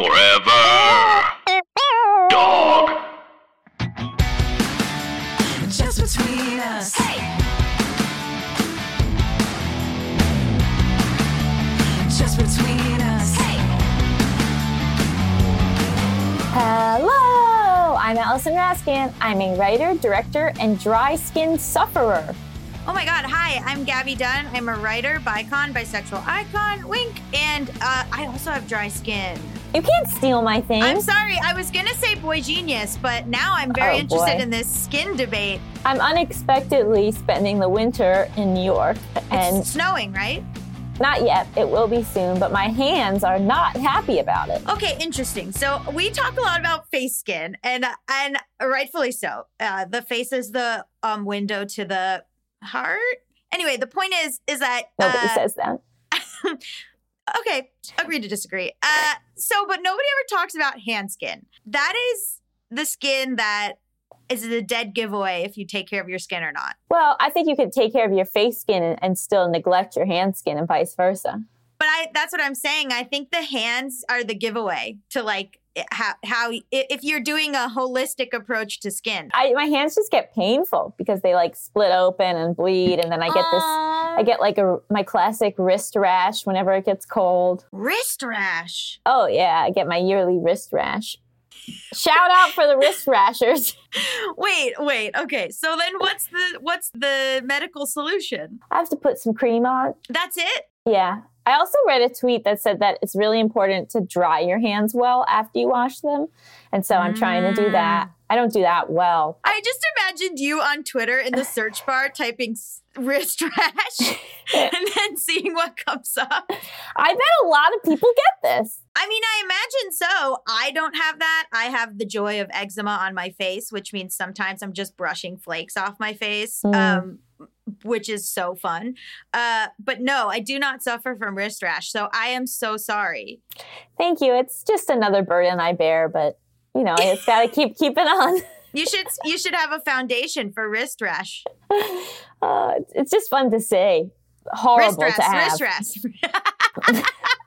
Forever. Dog. Just between us. Just between us. Hello! I'm Allison Raskin. I'm a writer, director, and dry skin sufferer. Oh my God. Hi, I'm Gaby Dunn. I'm a writer, bicon, bisexual icon, wink, and uh, I also have dry skin. You can't steal my thing. I'm sorry. I was going to say boy genius, but now I'm very Oh, interested boy. in this skin debate. I'm unexpectedly spending the winter in New York, and It's snowing, right? not yet. It will be soon, but my hands are not happy about it. Okay, interesting. So we talk a lot about face skin, and and rightfully so. Uh, the face is the um, window to the heart. Anyway, the point is is that Nobody uh, says that. okay, agree to disagree. Uh, so, but nobody ever talks about hand skin. That is the skin that is a dead giveaway if you take care of your skin or not. Well, I think you could take care of your face skin and, and still neglect your hand skin, and vice versa. But I that's what I'm saying. I think the hands are the giveaway to like how how if you're doing a holistic approach to skin. I, my hands just get painful because they like split open and bleed, and then I get this. I get like a my classic wrist rash whenever it gets cold. wrist rash. Oh yeah, I get my yearly wrist rash. Shout out for the wrist rashers. Wait, wait. Okay. So then what's the what's the medical solution? I have to put some cream on. That's it? Yeah. I also read a tweet that said that it's really important to dry your hands well after you wash them. And so I'm trying to do that. I don't do that well. I just imagined you on Twitter in the search bar typing wrist rash and then seeing what comes up. I bet a lot of people get this. I mean, I imagine so. I don't have that. I have the joy of eczema on my face, which means sometimes I'm just brushing flakes off my face, Mm. um, which is so fun. Uh, but no, I do not suffer from wrist rash. So I am so sorry. Thank you. It's just another burden I bear, but you know, it's got to keep keep it on. You should you should have a foundation for wrist rash. Uh, it's- just fun to say. Horrible Wrist to have. wrist rash.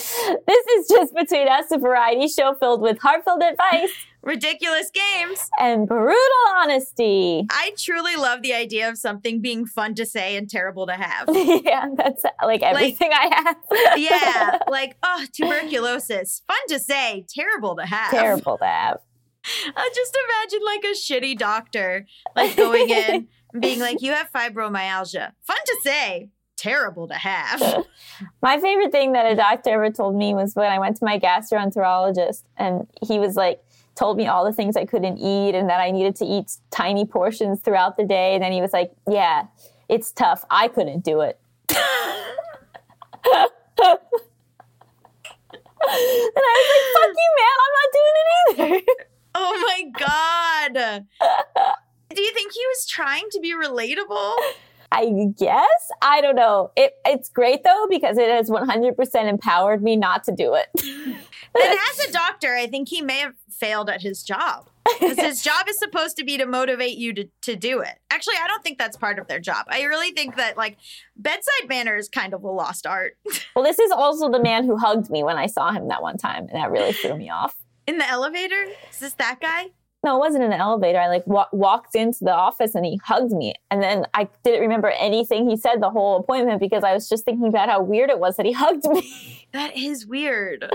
This is just between us, a variety show filled with heartfelt advice Ridiculous games. and brutal honesty. I truly love the idea of something being fun to say and terrible to have. yeah, that's like everything I have. yeah, like oh, tuberculosis, fun to say, terrible to have. Terrible to have. I uh, just imagine like a shitty doctor like going in and being like, "You have fibromyalgia." Fun to say, terrible to have. My favorite thing that a doctor ever told me was when I went to my gastroenterologist and he was like, told me all the things I couldn't eat and that I needed to eat tiny portions throughout the day. And then he was like, Yeah, it's tough. I couldn't do it. and I was like, Fuck you, man. I'm not doing it either. oh my god. Do you think he was trying to be relatable? I guess. I don't know. It, it's great though because it has 100% empowered me not to do it. Then, as a doctor, I think he may have failed at his job. Because his job is supposed to be to motivate you to, to do it. Actually, I don't think that's part of their job. I really think that, like, bedside manner is kind of a lost art. Well, this is also the man who hugged me when I saw him that one time, and that really threw me off. In the elevator? Is this that guy? No, it wasn't in the elevator. I like wa- walked into the office and he hugged me, and then I didn't remember anything he said the whole appointment because I was just thinking about how weird it was that he hugged me. That is weird.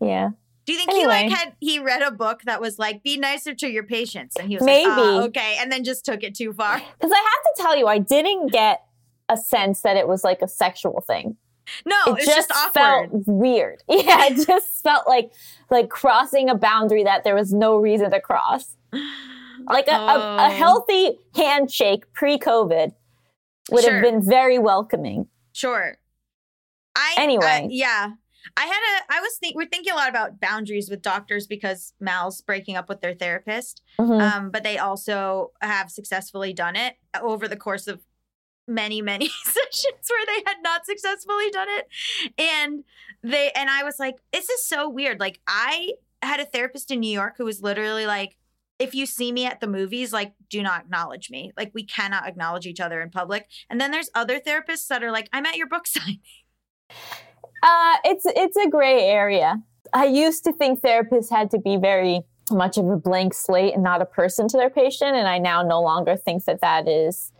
yeah, Do you think he like had he read a book that was like be nicer to your patients and he was Maybe. like "Ah, okay and then just took it too far? because I have to tell you, I didn't get a sense that it was like a sexual thing. No, it Oh, it's just, just, felt weird. Yeah, it just felt like like crossing a boundary that there was no reason to cross. Like a, a, a Oh. healthy handshake pre-COVID would Sure. have been very welcoming. Sure. I Anyway. I- yeah. I had a I was think we're thinking a lot about boundaries with doctors because Mal's breaking up with their therapist. Mhm. Um, but they also have successfully done it over the course of many, many sessions where they had not successfully done it. And they and I was like, this is so weird. Like I had a therapist in New York who was literally like, if you see me at the movies, like, do not acknowledge me. Like, we cannot acknowledge each other in public. And then there's other therapists that are like, I'm at your book signing. Uh, it's it's a gray area. I used to think therapists had to be very much of a blank slate and not a person to their patient. And I now no longer think that that is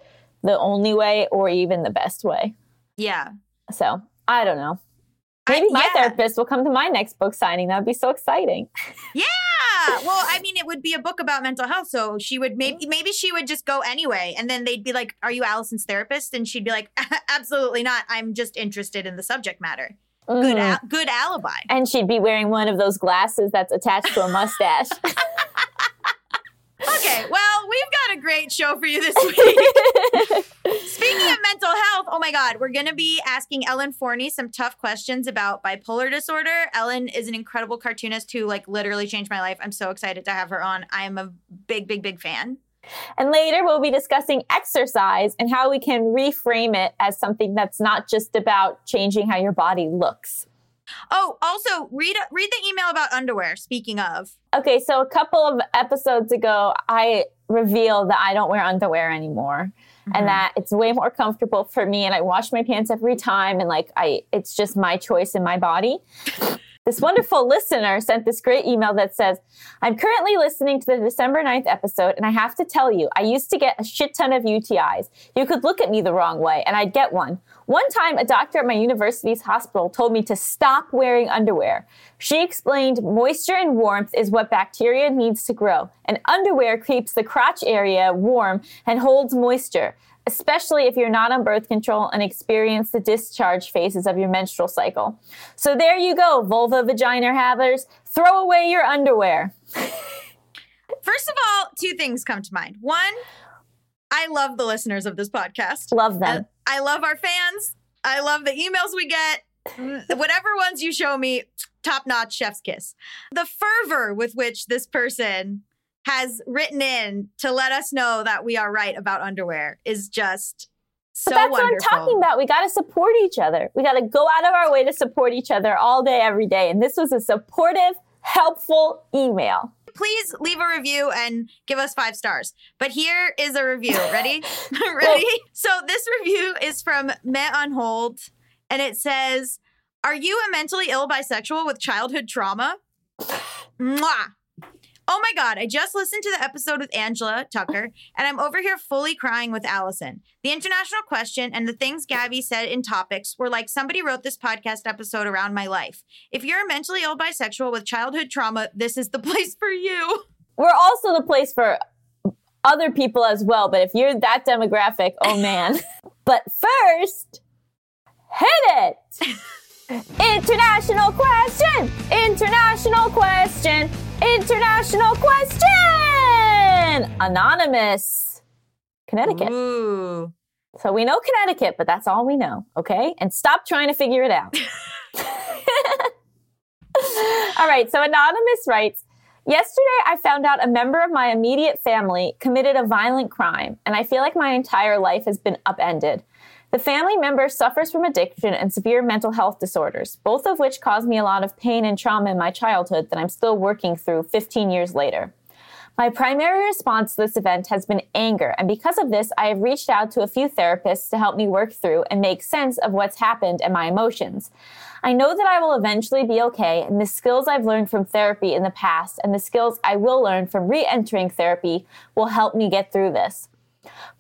the only way or even the best way. Yeah. So I don't know. Maybe I- my yeah. therapist will come to my next book signing. That'd be so exciting. Yeah. Well, I mean, it would be a book about mental health, so she would maybe maybe she would just go anyway, and then they'd be like, "Are you Allison's therapist?" And she'd be like, "Absolutely not. I'm just interested in the subject matter. Good, Mhm. al- good alibi." and she'd be wearing one of those glasses that's attached to a mustache. Okay. Well, we've got a great show for you this week. Speaking of mental health, oh my God, we're going to be asking Ellen Forney some tough questions about bipolar disorder. Ellen is an incredible cartoonist who, like, literally changed my life. I'm so excited to have her on. I am a big, big, big fan. and later we'll be discussing exercise and how we can reframe it as something that's not just about changing how your body looks. Oh, also read read the email about underwear. Speaking of, Okay, so a couple of episodes ago, I revealed that I don't wear underwear anymore. Mm-hmm. and that it's way more comfortable for me and I wash my pants every time and like I it's just my choice in my body. This wonderful listener sent this great email that says, I'm currently listening to the December 9th episode, and I have to tell you, I used to get a shit ton of UTIs. You could look at me the wrong way, and I'd get one. One time, a doctor at my university's hospital told me to stop wearing underwear. She explained moisture and warmth is what bacteria needs to grow, and underwear keeps the crotch area warm and holds moisture especially if you're not on birth control and experience the discharge phases of your menstrual cycle. So there you go, vulva vagina havers. Throw away your underwear. first of all, two things come to mind. One, I love the listeners of this podcast. Love I, them. I love our fans. I love the emails we get. Mm, Whatever ones you show me, top notch chef's kiss. The fervor with which this person has written in to let us know that we are right about underwear is just so But that's wonderful. what I'm talking about. We got to support each other. We got to go out of our way to support each other all day, every day. And this was a supportive, helpful email. Please leave a review and give us five stars. But here is a review. Ready? Ready? So this review is from Met on Hold, and it says, "Are you a mentally ill bisexual with childhood trauma?" Mwah. Oh my God, I just listened to the episode with Angela Tucker, and I'm over here fully crying with Allison. The international question and the things Gaby said in topics were like somebody wrote this podcast episode around my life. If you're a mentally ill bisexual with childhood trauma, this is the place for you. We're also the place for other people as well. But if you're that demographic, oh man. but first, hit it. International question! International question! International question! Anonymous. Connecticut. Ooh. So we know Connecticut, but that's all we know, okay? And stop trying to figure it out. all right, so Anonymous writes Yesterday, I found out a member of my immediate family committed a violent crime, and I feel like my entire life has been upended. The family member suffers from addiction and severe mental health disorders, both of which caused me a lot of pain and trauma in my childhood that I'm still working through 15 years later. My primary response to this event has been anger, and because of this, I have reached out to a few therapists to help me work through and make sense of what's happened and my emotions. I know that I will eventually be okay, and the skills I've learned from therapy in the past and the skills I will learn from re entering therapy will help me get through this.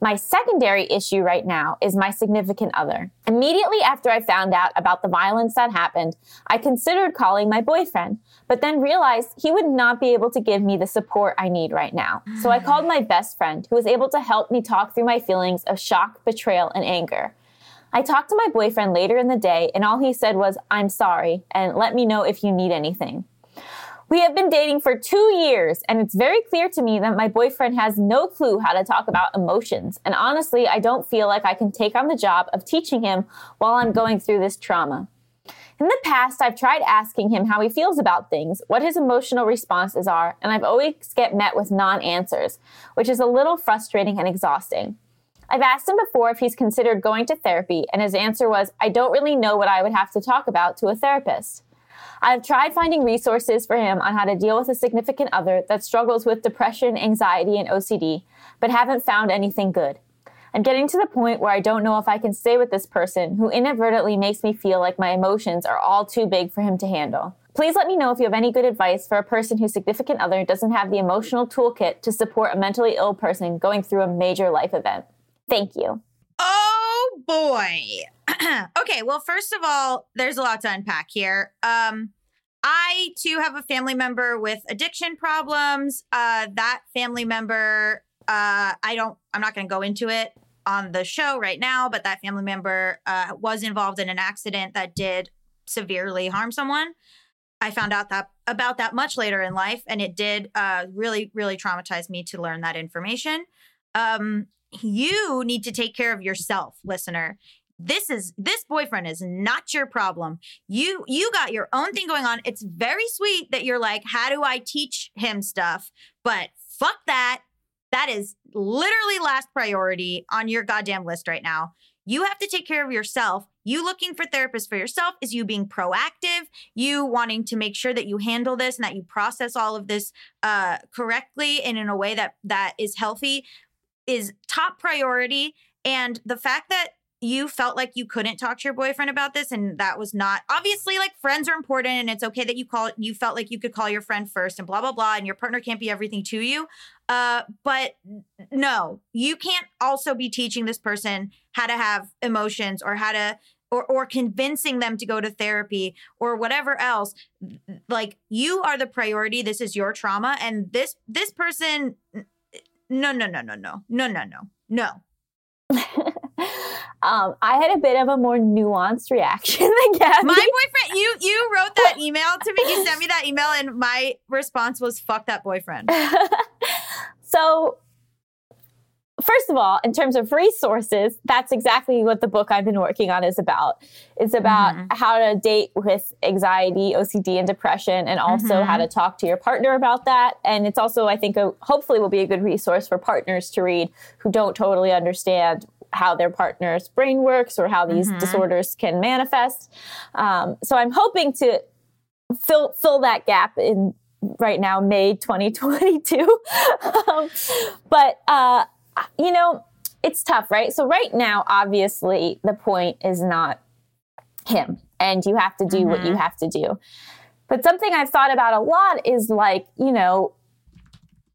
My secondary issue right now is my significant other. Immediately after I found out about the violence that happened, I considered calling my boyfriend, but then realized he would not be able to give me the support I need right now. So I called my best friend, who was able to help me talk through my feelings of shock, betrayal, and anger. I talked to my boyfriend later in the day, and all he said was, I'm sorry, and let me know if you need anything. We have been dating for two years, and it's very clear to me that my boyfriend has no clue how to talk about emotions. And honestly, I don't feel like I can take on the job of teaching him while I'm going through this trauma. In the past, I've tried asking him how he feels about things, what his emotional responses are, and I've always get met with non answers, which is a little frustrating and exhausting. I've asked him before if he's considered going to therapy, and his answer was, I don't really know what I would have to talk about to a therapist. I've tried finding resources for him on how to deal with a significant other that struggles with depression, anxiety, and OCD, but haven't found anything good. I'm getting to the point where I don't know if I can stay with this person who inadvertently makes me feel like my emotions are all too big for him to handle. Please let me know if you have any good advice for a person whose significant other doesn't have the emotional toolkit to support a mentally ill person going through a major life event. Thank you. Oh boy. okay, well, first of all, there's a lot to unpack here. Um, I too have a family member with addiction problems. Uh, that family member, uh, I don't, I'm not going to go into it on the show right now, but that family member uh, was involved in an accident that did severely harm someone. I found out that about that much later in life, and it did uh, really, really traumatize me to learn that information. Um, you need to take care of yourself, listener. This is this boyfriend is not your problem. You you got your own thing going on. It's very sweet that you're like, how do I teach him stuff? But fuck that. That is literally last priority on your goddamn list right now. You have to take care of yourself. You looking for therapists for yourself is you being proactive, you wanting to make sure that you handle this and that you process all of this uh, correctly and in a way that that is healthy is top priority. And the fact that you felt like you couldn't talk to your boyfriend about this and that was not obviously like friends are important and it's okay that you call you felt like you could call your friend first and blah blah blah and your partner can't be everything to you uh but no you can't also be teaching this person how to have emotions or how to or, or convincing them to go to therapy or whatever else like you are the priority this is your trauma and this this person no no no no no no no no no. Um, I had a bit of a more nuanced reaction than Gaby. my boyfriend you you wrote that email to me. You sent me that email and my response was fuck that boyfriend. So, first of all, in terms of resources, that's exactly what the book I've been working on is about. It's about Mhm. how to date with anxiety, OCD, and depression, and also Mhm. how to talk to your partner about that. And it's also, I think, a, hopefully will be a good resource for partners to read who don't totally understand how their partner's brain works or how these Mhm. disorders can manifest. Um, so I'm hoping to fill fill that gap in right now, May 2022. um, but uh, you know, it's tough, right? So right now, obviously, the point is not him, and you have to do what you have to do. But something I've thought about a lot is like, you know,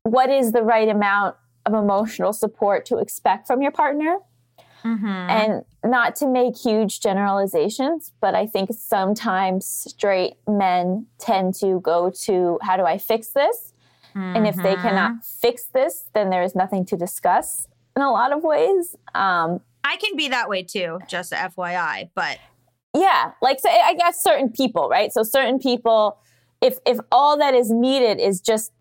what is the right amount of emotional support to expect from your partner? mm-hmm. and not to make huge generalizations, but I think sometimes straight men tend to go to how do I fix this? And if they cannot fix this, then there is nothing to discuss in a lot of ways. Um, i can be that way too just fyi but yeah, like so I guess certain people, right? So certain people, if if all that is needed is just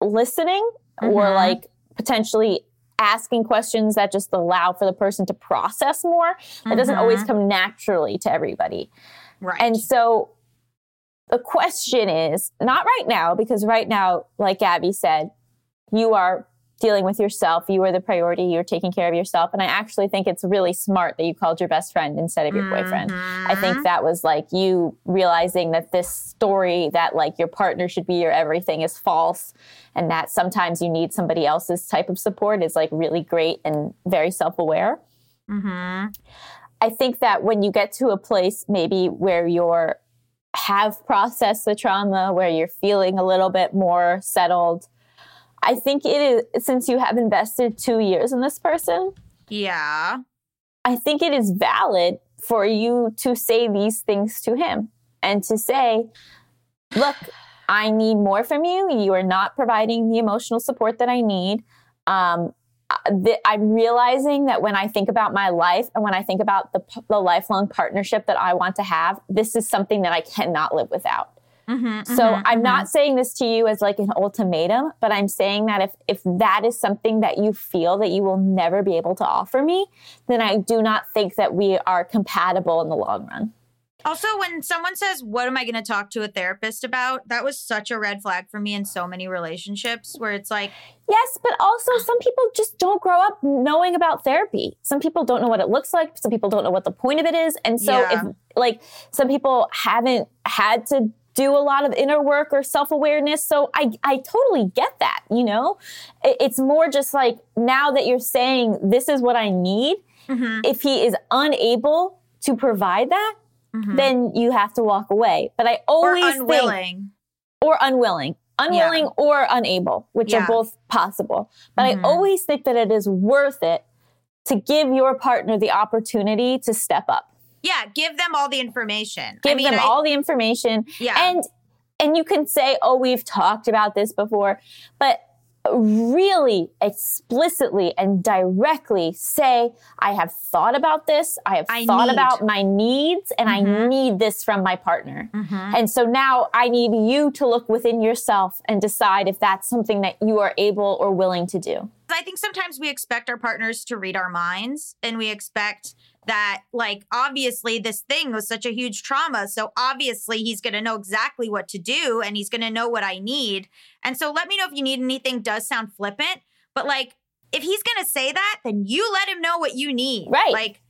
listening or Mhm. like potentially asking questions that just allow for the person to process more, that doesn't always Mhm. come naturally to everybody. right And so the question is not right now, because right now, like Gaby said, you are dealing with yourself. You are the priority. You're taking care of yourself. And I actually think it's really smart that you called your best friend instead of your boyfriend. I think that was like you realizing that this story that like your partner should be your everything is false and that sometimes you need somebody else's type of support is like really great and very self-aware. Mhm. I think that when you get to a place maybe where you're have processed the trauma, where you're feeling a little bit more settled, I think it is since you have invested two years in this person, yeah I think it is valid for you to say these things to him and to say, look, I need more from you. You are not providing the emotional support that I need. Um, th- I'm realizing that when I think about my life and when I think about the, p- the lifelong partnership that I want to have, this is something that I cannot live without. Mhm, So mhm, I'm mhm. not saying this to you as like an ultimatum, but I'm saying that if if that is something that you feel that you will never be able to offer me, then I do not think that we are compatible in the long run. Also, when someone says, What am I going to talk to a therapist about? That was such a red flag for me in so many relationships where it's like, Yes, but also some people just don't grow up knowing about therapy. Some people don't know what it looks like. Some people don't know what the point of it is. And so Yeah. if like some people haven't had to do a lot of inner work or self-awareness. So I I totally get that, you know? It's more just like now that you're saying this is what I need, mhm, if he is unable to provide that, Mhm. then you have to walk away. But I or always think or unwilling, unwilling or unable, which Yeah. are both possible. But Mhm. I always think that it is worth it to give your partner the opportunity to step up. Yeah, give them all the information. Give I mean, them I- all the information Yeah, and and you can say, "Oh, we've talked about this before," but really explicitly and directly say, "I have thought about this. I have I thought need." about my needs and I Mhm. need this from my partner." Mhm. And so now I need you to look within yourself and decide if that's something that you are able or willing to do. I think sometimes we expect our partners to read our minds and we expect that, like, obviously this thing was such a huge trauma. So obviously he's going to know exactly what to do and he's going to know what I need. And so let me know if you need anything, does sound flippant. But like, if he's going to say that, then you let him know what you need. Right. Like,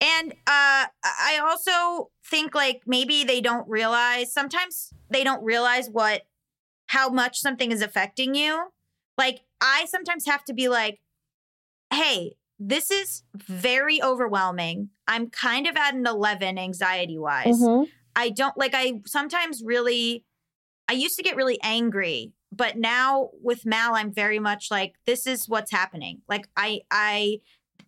and uh, I also think like maybe they don't realize, sometimes they don't realize what, how much something is affecting you. Like, I sometimes have to be like, hey, this is very overwhelming. I'm kind of at an 11 anxiety wise. Mhm. I don't like, I sometimes really, I used to get really angry, but now with Mal, I'm very much like, this is what's happening. Like, I, I,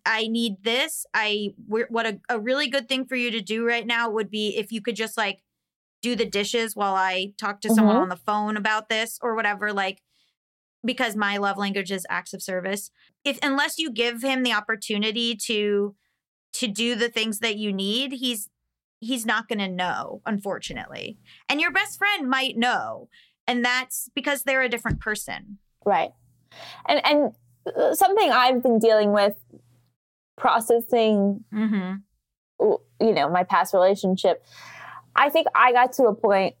I need this. I, we're, what a, a really good thing for you to do right now would be if you could just like do the dishes while I talk to someone Mhm. on the phone about this or whatever. Like, because my love language is acts of service. If unless you give him the opportunity to to do the things that you need, he's he's not going to know, unfortunately. And your best friend might know, and that's because they're a different person. Right. And and uh, something I've been dealing with processing, Mm-hmm. you know, my past relationship. I think I got to a point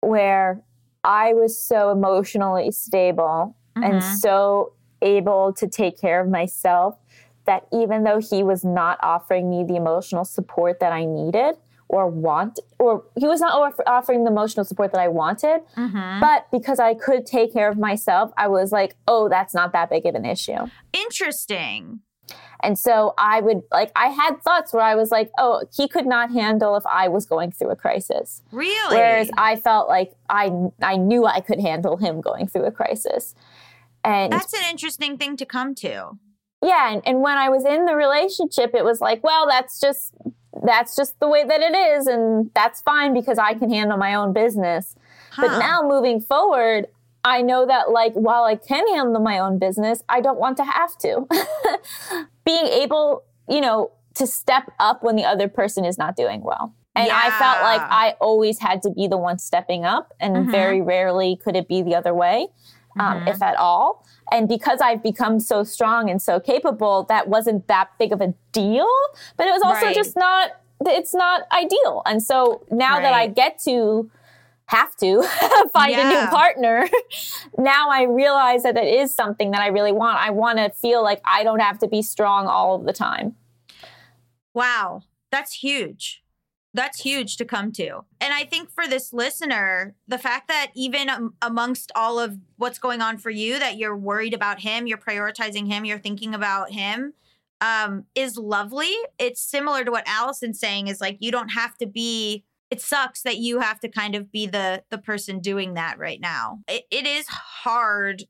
where I was so emotionally stable and Mhm. so able to take care of myself that even though he was not offering me the emotional support that I needed or want or he was not off- offering the emotional support that I wanted Mm-hmm. but because I could take care of myself I was like oh that's not that big of an issue Interesting. And so I would like I had thoughts where I was like oh he could not handle if I was going through a crisis Really? Whereas I felt like I I knew I could handle him going through a crisis. And that's an interesting thing to come to. yeah, and, and when I was in the relationship, it was like, well, that's just that's just the way that it is, and that's fine because I can handle my own business. But now moving forward, I know that like while I can handle my own business, I don't want to have to. Being able, you know, to step up when the other person is not doing well. And I felt like I always had to be the one stepping up, and Mhm. very rarely could it be the other way, um, Mhm. if at all. And because I've become so strong and so capable, that wasn't that big of a deal. But it was also Right. just not, it's not ideal. And so now that I get to have to find a new partner, now I realize that it is something that I really want. I want to feel like I don't have to be strong all of the time. Wow, that's huge. That's huge to come to. And I think for this listener, the fact that even um, amongst all of what's going on for you, that you're worried about him, you're prioritizing him, you're thinking about him, um, is lovely. It's similar to what Allison's saying is like, you don't have to be. It sucks that you have to kind of be the the person doing that right now. It, it is hard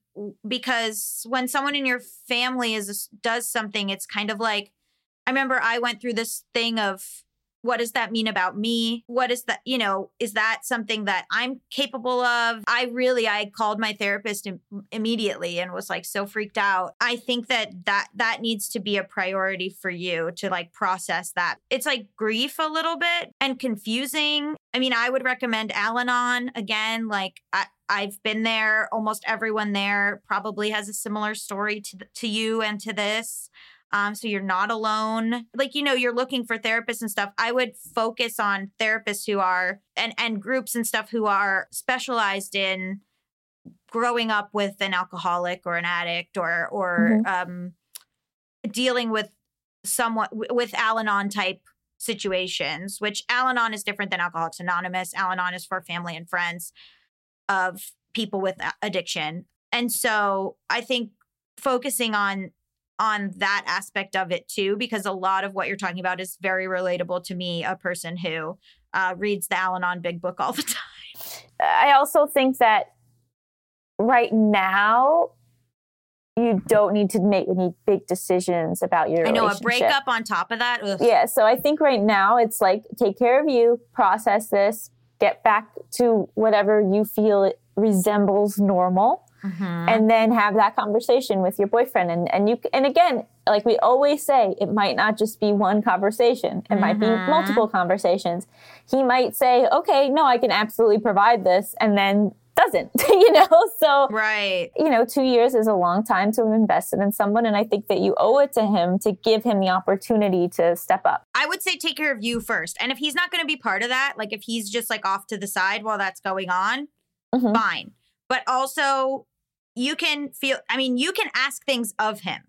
because when someone in your family is does something, it's kind of like I remember I went through this thing of what does that mean about me? What is that, you know, is that something that I'm capable of? I really I called my therapist im- immediately and was like so freaked out. I think that that that needs to be a priority for you to like process that. It's like grief a little bit and confusing. I mean, I would recommend Al-Anon again, like I I've been there. Almost everyone there probably has a similar story to to you and to this. Um, so you're not alone. Like, you know, you're looking for therapists and stuff. I would focus on therapists who are and and groups and stuff who are specialized in growing up with an alcoholic or an addict or or um dealing with somewhat with Al-Anon type situations, which Al-Anon is different than Alcoholics Anonymous. Al-Anon is for family and friends of people with addiction. And so I think focusing on on that aspect of it too because a lot of what you're talking about is very relatable to me a person who uh, reads the Al-Anon Big Book all the time. I also think that right now you don't need to make any big decisions about your I know a breakup on top of that. ugh. Yeah, so I think right now it's like take care of you, process this, get back to whatever you feel it resembles normal, Mhm. and then have that conversation with your boyfriend. And and you and again, like we always say, it might not just be one conversation. It might be Mhm. multiple conversations. He might say, "Okay, no, I can absolutely provide this," and then doesn't. you know, so Right. you know, two years is a long time to have invested in someone. And I think that you owe it to him to give him the opportunity to step up. I would say take care of you first. And if he's not going to be part of that, like if he's just like off to the side while that's going on, Mhm. fine. But also, you can feel, I mean, you can ask things of him.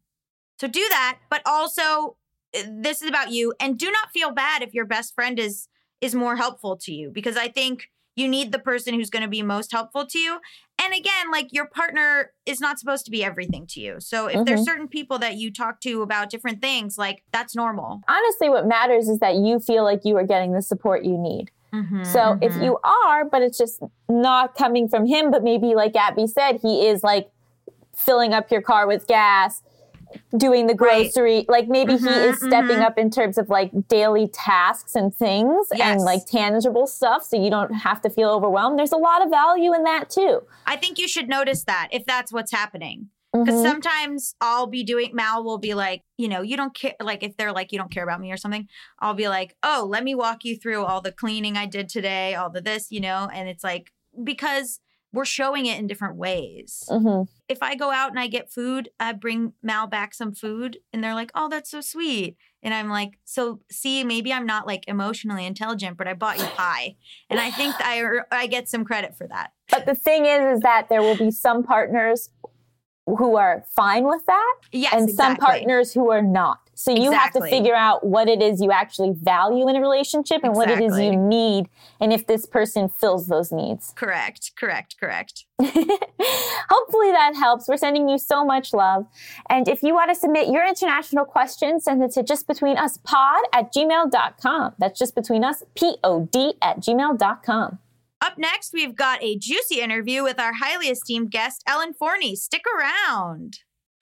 So do that. But also, uh, this is about you. And do not feel bad if your best friend is is more helpful to you because I think you need the person who's going to be most helpful to you. And again, like your partner is not supposed to be everything to you. So if there's Mhm. certain people that you talk to about different things, like that's normal. Honestly, what matters is that you feel like you are getting the support you need. So if Mhm. you are, but it's just not coming from him, but maybe like Abby said, he is like filling up your car with gas, doing the Right. grocery, like maybe he Mhm, is stepping mhm. up in terms of like daily tasks and things Yes. and like tangible stuff so you don't have to feel overwhelmed. There's a lot of value in that too. I think you should notice that if that's what's happening. Because Mhm. sometimes I'll be doing, Mal will be like, you know, you don't care. Like if they're like, you don't care about me or something, I'll be like, oh, let me walk you through all the cleaning I did today, all the this, you know? And it's like, because we're showing it in different ways. Mhm. If I go out and I get food, I bring Mal back some food and they're like, oh, that's so sweet. And I'm like, so see, maybe I'm not like emotionally intelligent, but I bought you pie. And I think I, I get some credit for that. But the thing is, is that there will be some partners who are fine with that Yes. and some partners who are not. So you have to figure out what it is you actually value in a relationship and what it is you need and if this person fills those needs. Correct, correct, correct. Hopefully that helps. We're sending you so much love. And if you want to submit your international questions, send it to justbetweenuspod at gmail.com. That's just between us, P-O-D at gmail.com. Up next, we've got a juicy interview with our highly esteemed guest, Ellen Forney. Stick around.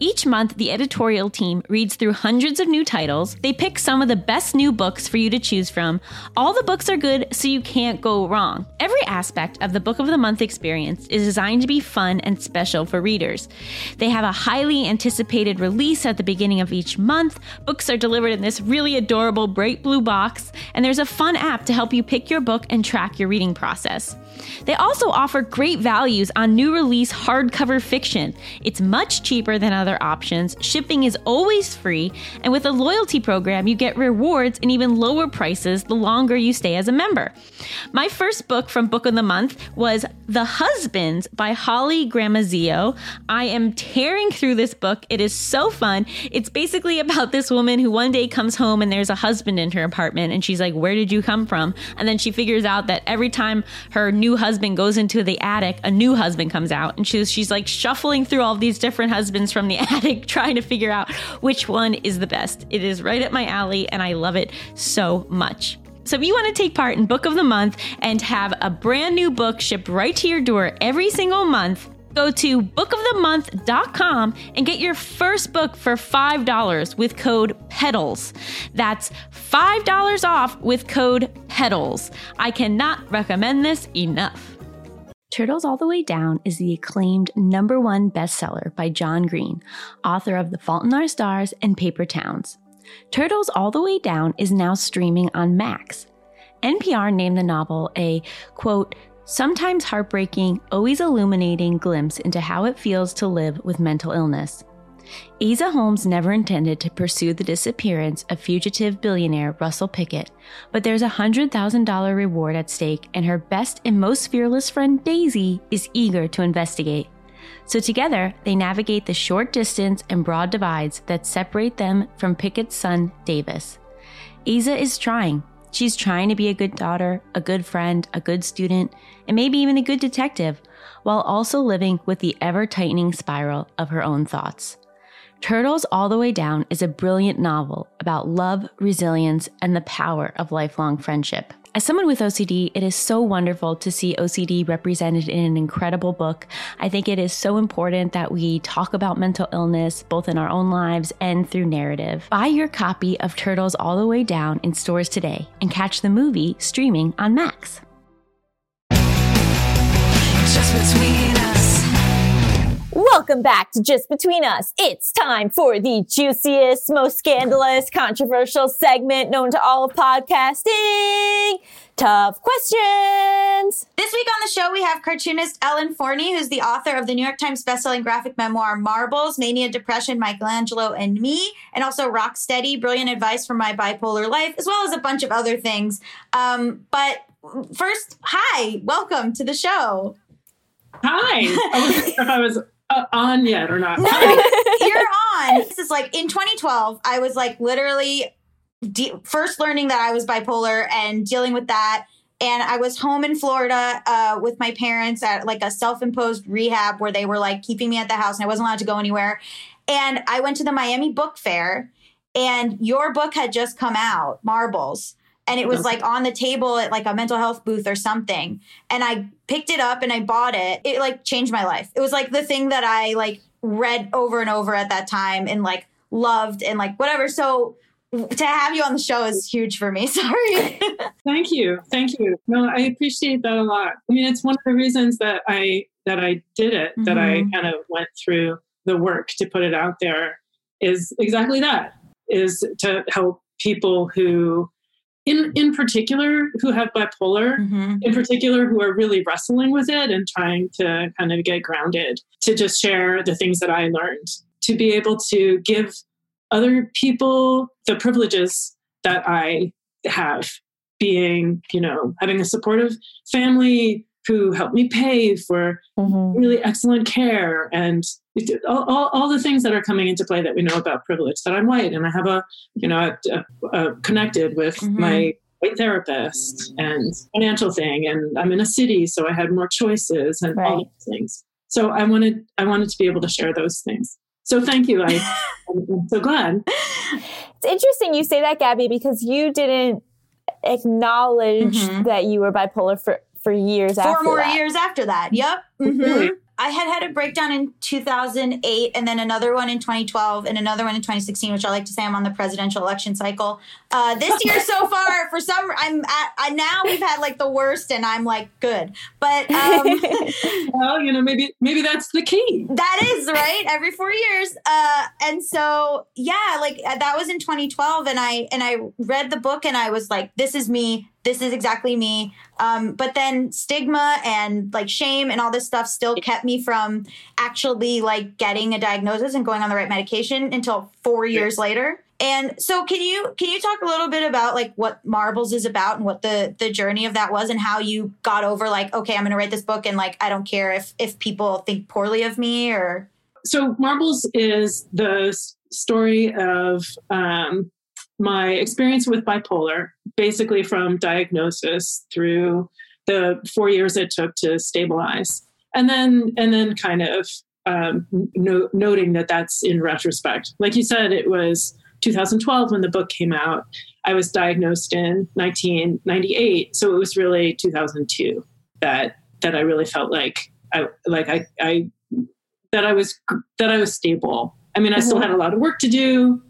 Each month, the editorial team reads through hundreds of new titles. They pick some of the best new books for you to choose from. All the books are good, so you can't go wrong. Every aspect of the Book of the Month experience is designed to be fun and special for readers. They have a highly anticipated release at the beginning of each month. Books are delivered in this really adorable bright blue box, and there's a fun app to help you pick your book and track your reading process. They also offer great values on new release hardcover fiction. It's much cheaper than other options, shipping is always free, and with a loyalty program, you get rewards and even lower prices the longer you stay as a member. My first book from Book of the Month was The Husbands by Holly Gramazio. I am tearing through this book. It is so fun. It's basically about this woman who one day comes home and there's a husband in her apartment, and she's like, Where did you come from? And then she figures out that every time her new husband goes into the attic, a new husband comes out. And she's, she's like shuffling through all these different husbands from the attic, trying to figure out which one is the best. It is right up my alley, and I love it so much. So if you want to take part in Book of the Month and have a brand new book shipped right to your door every single month, go to bookofthemonth.com and get your first book for $5 with code PEDALS. That's $5 off with code PEDALS. I cannot recommend this enough. Turtles All the Way Down is the acclaimed number one bestseller by John Green, author of The Fault in Our Stars and Paper Towns. Turtles All the Way Down is now streaming on Max. NPR named the novel a, quote, sometimes heartbreaking, always illuminating glimpse into how it feels to live with mental illness. Aza Holmes never intended to pursue the disappearance of fugitive billionaire Russell Pickett, but there's a $100,000 reward at stake, and her best and most fearless friend Daisy is eager to investigate. So together, they navigate the short distance and broad divides that separate them from Pickett's son, Davis. Aza is trying. She's trying to be a good daughter, a good friend, a good student, and maybe even a good detective, while also living with the ever tightening spiral of her own thoughts. Turtles All the Way Down is a brilliant novel about love, resilience, and the power of lifelong friendship. As someone with OCD, it is so wonderful to see OCD represented in an incredible book. I think it is so important that we talk about mental illness both in our own lives and through narrative. Buy your copy of Turtles All the Way Down in stores today and catch the movie streaming on Max. Just between us. Welcome back to Just Between Us. It's time for the juiciest, most scandalous, controversial segment known to all of podcasting. Tough questions. This week on the show, we have cartoonist Ellen Forney, who's the author of the New York Times bestselling graphic memoir Marbles, Mania, Depression, Michelangelo, and Me, and also Rock Steady, Brilliant Advice for My Bipolar Life, as well as a bunch of other things. Um, but first, hi, welcome to the show. Hi. I wasn't if I was uh, on yet or not. No, You're on. This is like in 2012, I was like literally de- first learning that I was bipolar and dealing with that. And I was home in Florida uh, with my parents at like a self imposed rehab where they were like keeping me at the house and I wasn't allowed to go anywhere. And I went to the Miami Book Fair and your book had just come out, Marbles. And it was like on the table at like a mental health booth or something. And I picked it up and I bought it. It like changed my life. It was like the thing that I like read over and over at that time and like loved and like whatever. So to have you on the show is huge for me. Sorry. Thank you. Thank you. No, I appreciate that a lot. I mean, it's one of the reasons that I that I did it, that I Mhm. kind of went through the work to put it out there is exactly that. Is to help people who in in particular who have bipolar Mm-hmm. in particular who are really wrestling with it and trying to kind of get grounded to just share the things that I learned to be able to give other people the privileges that I have being you know having a supportive family who helped me pay for Mm-hmm. really excellent care and all, all, all the things that are coming into play that we know about privilege that i'm white and i have a you know a, a, a connected with Mhm. my white therapist and financial thing and i'm in a city so i had more choices and all Right. those things so i wanted i wanted to be able to share those things so thank you I, i'm so glad It's interesting you say that, Gaby, because you didn't acknowledge Mhm. that you were bipolar for, for years Four after more that. years after that. Yep. Mhm. Really? I had had a breakdown in 2008 and then another one in 2012 and another one in 2016, which I like to say I'm on the presidential election cycle. Uh, this year so far, for some, I'm at, I, now we've had like the worst and I'm like good. But um, well you know maybe maybe that's the key that is right every four years uh and so yeah like uh, that was in 2012 and i and i read the book and i was like this is me this is exactly me. Um but then stigma and like shame and all this stuff still kept me from actually like getting a diagnosis and going on the right medication until four years later. And so can you can you talk a little bit about like what marbles is about and what the the journey of that was and how you got over like okay i'm gonna write this book and like i don't care if if people think poorly of me or so marbles is the story of um, my experience with bipolar basically from diagnosis through the four years it took to stabilize and then and then kind of um, no, noting that that's in retrospect like you said it was 2012 when the book came out i was diagnosed in 1998 so it was really 2002 that that i really felt like i like i i that I was that I was stable. I mean, I still had a lot of work to do.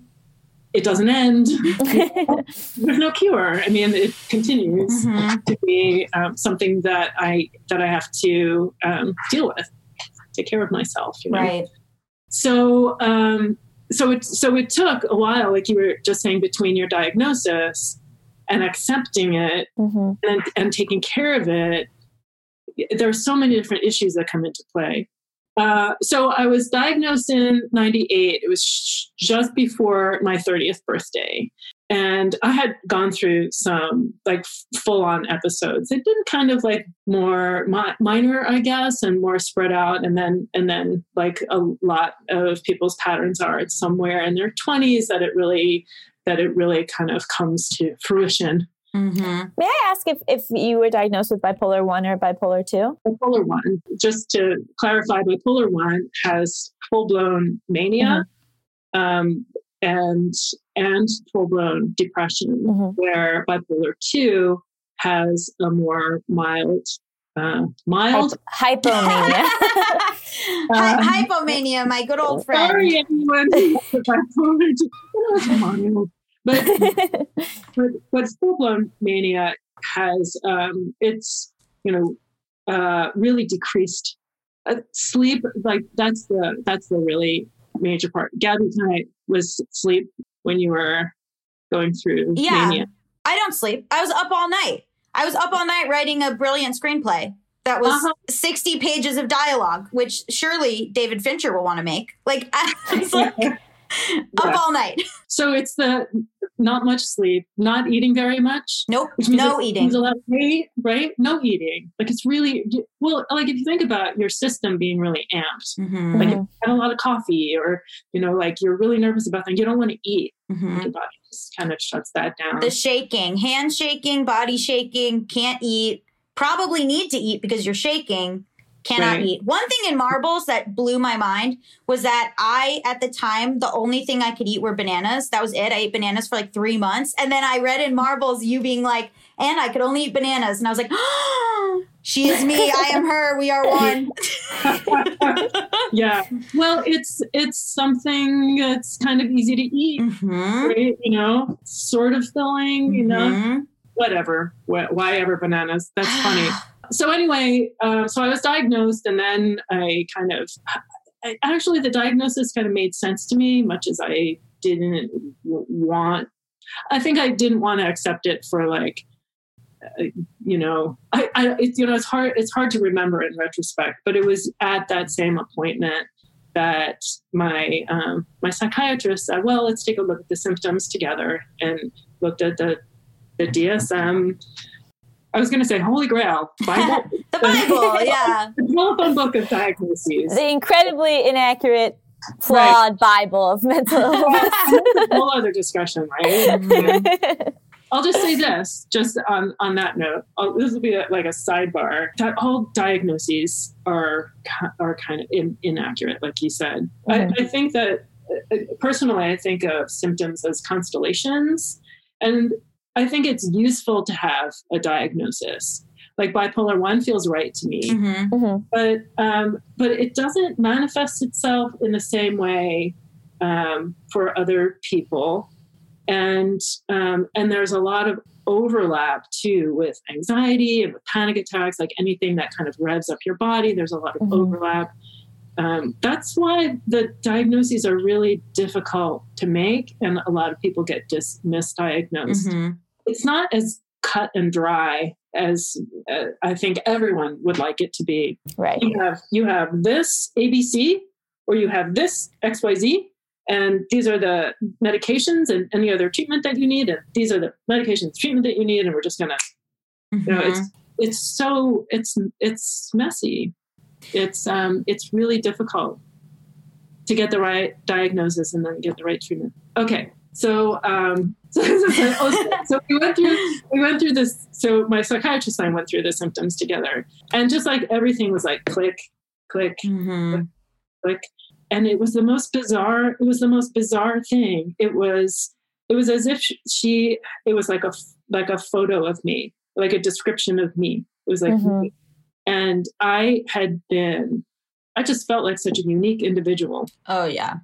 It doesn't end. There's no cure. I mean, it continues to be um, something that I that I have to um, deal with, take care of myself. You know? right So, um, so it so it took a while, like you were just saying, between your diagnosis and accepting it hmm and, and taking care of it. There are so many different issues that come into play. Uh, so I was diagnosed in 98. It was sh- just before my 30th birthday. And I had gone through some like full on episodes. They'd been kind of like more mi- minor, I guess, and more spread out. And then, and then like a lot of people's patterns are it's somewhere in their 20s that it really, that it really kind of comes to fruition. Mm-hmm. May I ask if, if you were diagnosed with bipolar 1 or bipolar 2? bipolar one, just to clarify, bipolar one has full blown mania um, and and full blown depression, Mhm. where bipolar two has a more mild uh, mild. Hyp- hypomania. Um, Hy- hypomania, my good old friend. Sorry, anyone who has a bipolar two. I know it's mild, but but but full blown mania has um, it's you know uh, really decreased uh, sleep. Like that's the that's the really major part. Gaby tonight was sleep when you were going through Yeah. mania. I don't sleep. I was up all night. I was up all night writing a brilliant screenplay that was Uh-huh. 60 pages of dialogue, which surely David Fincher will want to make. Like, I was like up all night. So it's the not much sleep, not eating very much. Nope. Which means No eating. means a lot of weight, right? No eating. Like it's really well. Like if you think about your system being really amped, Mhm. like if you had a lot of coffee, or you know, like you're really nervous about things, you don't want to eat. Mhm. Your body just kind of shuts that down. The shaking, hand shaking, body shaking, can't eat, probably need to eat because you're shaking, cannot Right. eat. One thing in marbles that blew my mind was that I, at the time, the only thing I could eat were bananas. That was it. I ate bananas for like three months. And then I read in marbles you being like, and I could only eat bananas. And I was like, she is me. I am her. We are one. yeah. Well, it's it's something that's kind of easy to eat, Mhm. right? You know, sort of filling. You know, Mhm. whatever. Wh- Why ever bananas? That's funny. so anyway, um, so I was diagnosed, and then I kind of I, actually the diagnosis kind of made sense to me, much as I didn't want. I think I didn't want to accept it for like, uh, you know, I, I it's you know it's hard it's hard to remember in retrospect, but it was at that same appointment that my um, my psychiatrist said, "Well, let's take a look at the symptoms together," and looked at the the DSM. I was going to say Holy Grail Bible, The Bible, yeah. the telephone book of diagnoses. the incredibly inaccurate, flawed Bible of mental illness. That's a whole other discussion, right? I'll just say this, just on on that note. I'll, this will be a, like a sidebar. That all diagnoses are are kind of in, inaccurate, like you said. Mhm. I, I think that uh, personally, I think of symptoms as constellations, and I think it's useful to have a diagnosis. Like bipolar one feels right to me Mhm. Mhm. but um, but it doesn't manifest itself in the same way um, for other people, and um, and there's a lot of overlap too with anxiety and with panic attacks, like anything that kind of revs up your body. There's a lot of Mhm. overlap. Um, that's why the diagnoses are really difficult to make, and a lot of people get dis- misdiagnosed Mhm. It's not as cut and dry as uh, I think everyone would like it to be. right. You have you have this ABC or you have this XYZ and these are the medications and any other treatment that you need and these are the medications treatment that you need and we're just going to you know it's it's so it's it's messy. It's um it's really difficult to get the right diagnosis and then get the right treatment. Okay. So um so, so, so- so we went through we went through this so my psychiatrist and I went through the symptoms together and just like everything was like click click Mhm. click and it was the most bizarre it was the most bizarre thing it was it was as if she it was like a like a photo of me like a description of me it was like Mhm. and i had been i just felt like such a unique individual Oh, yeah.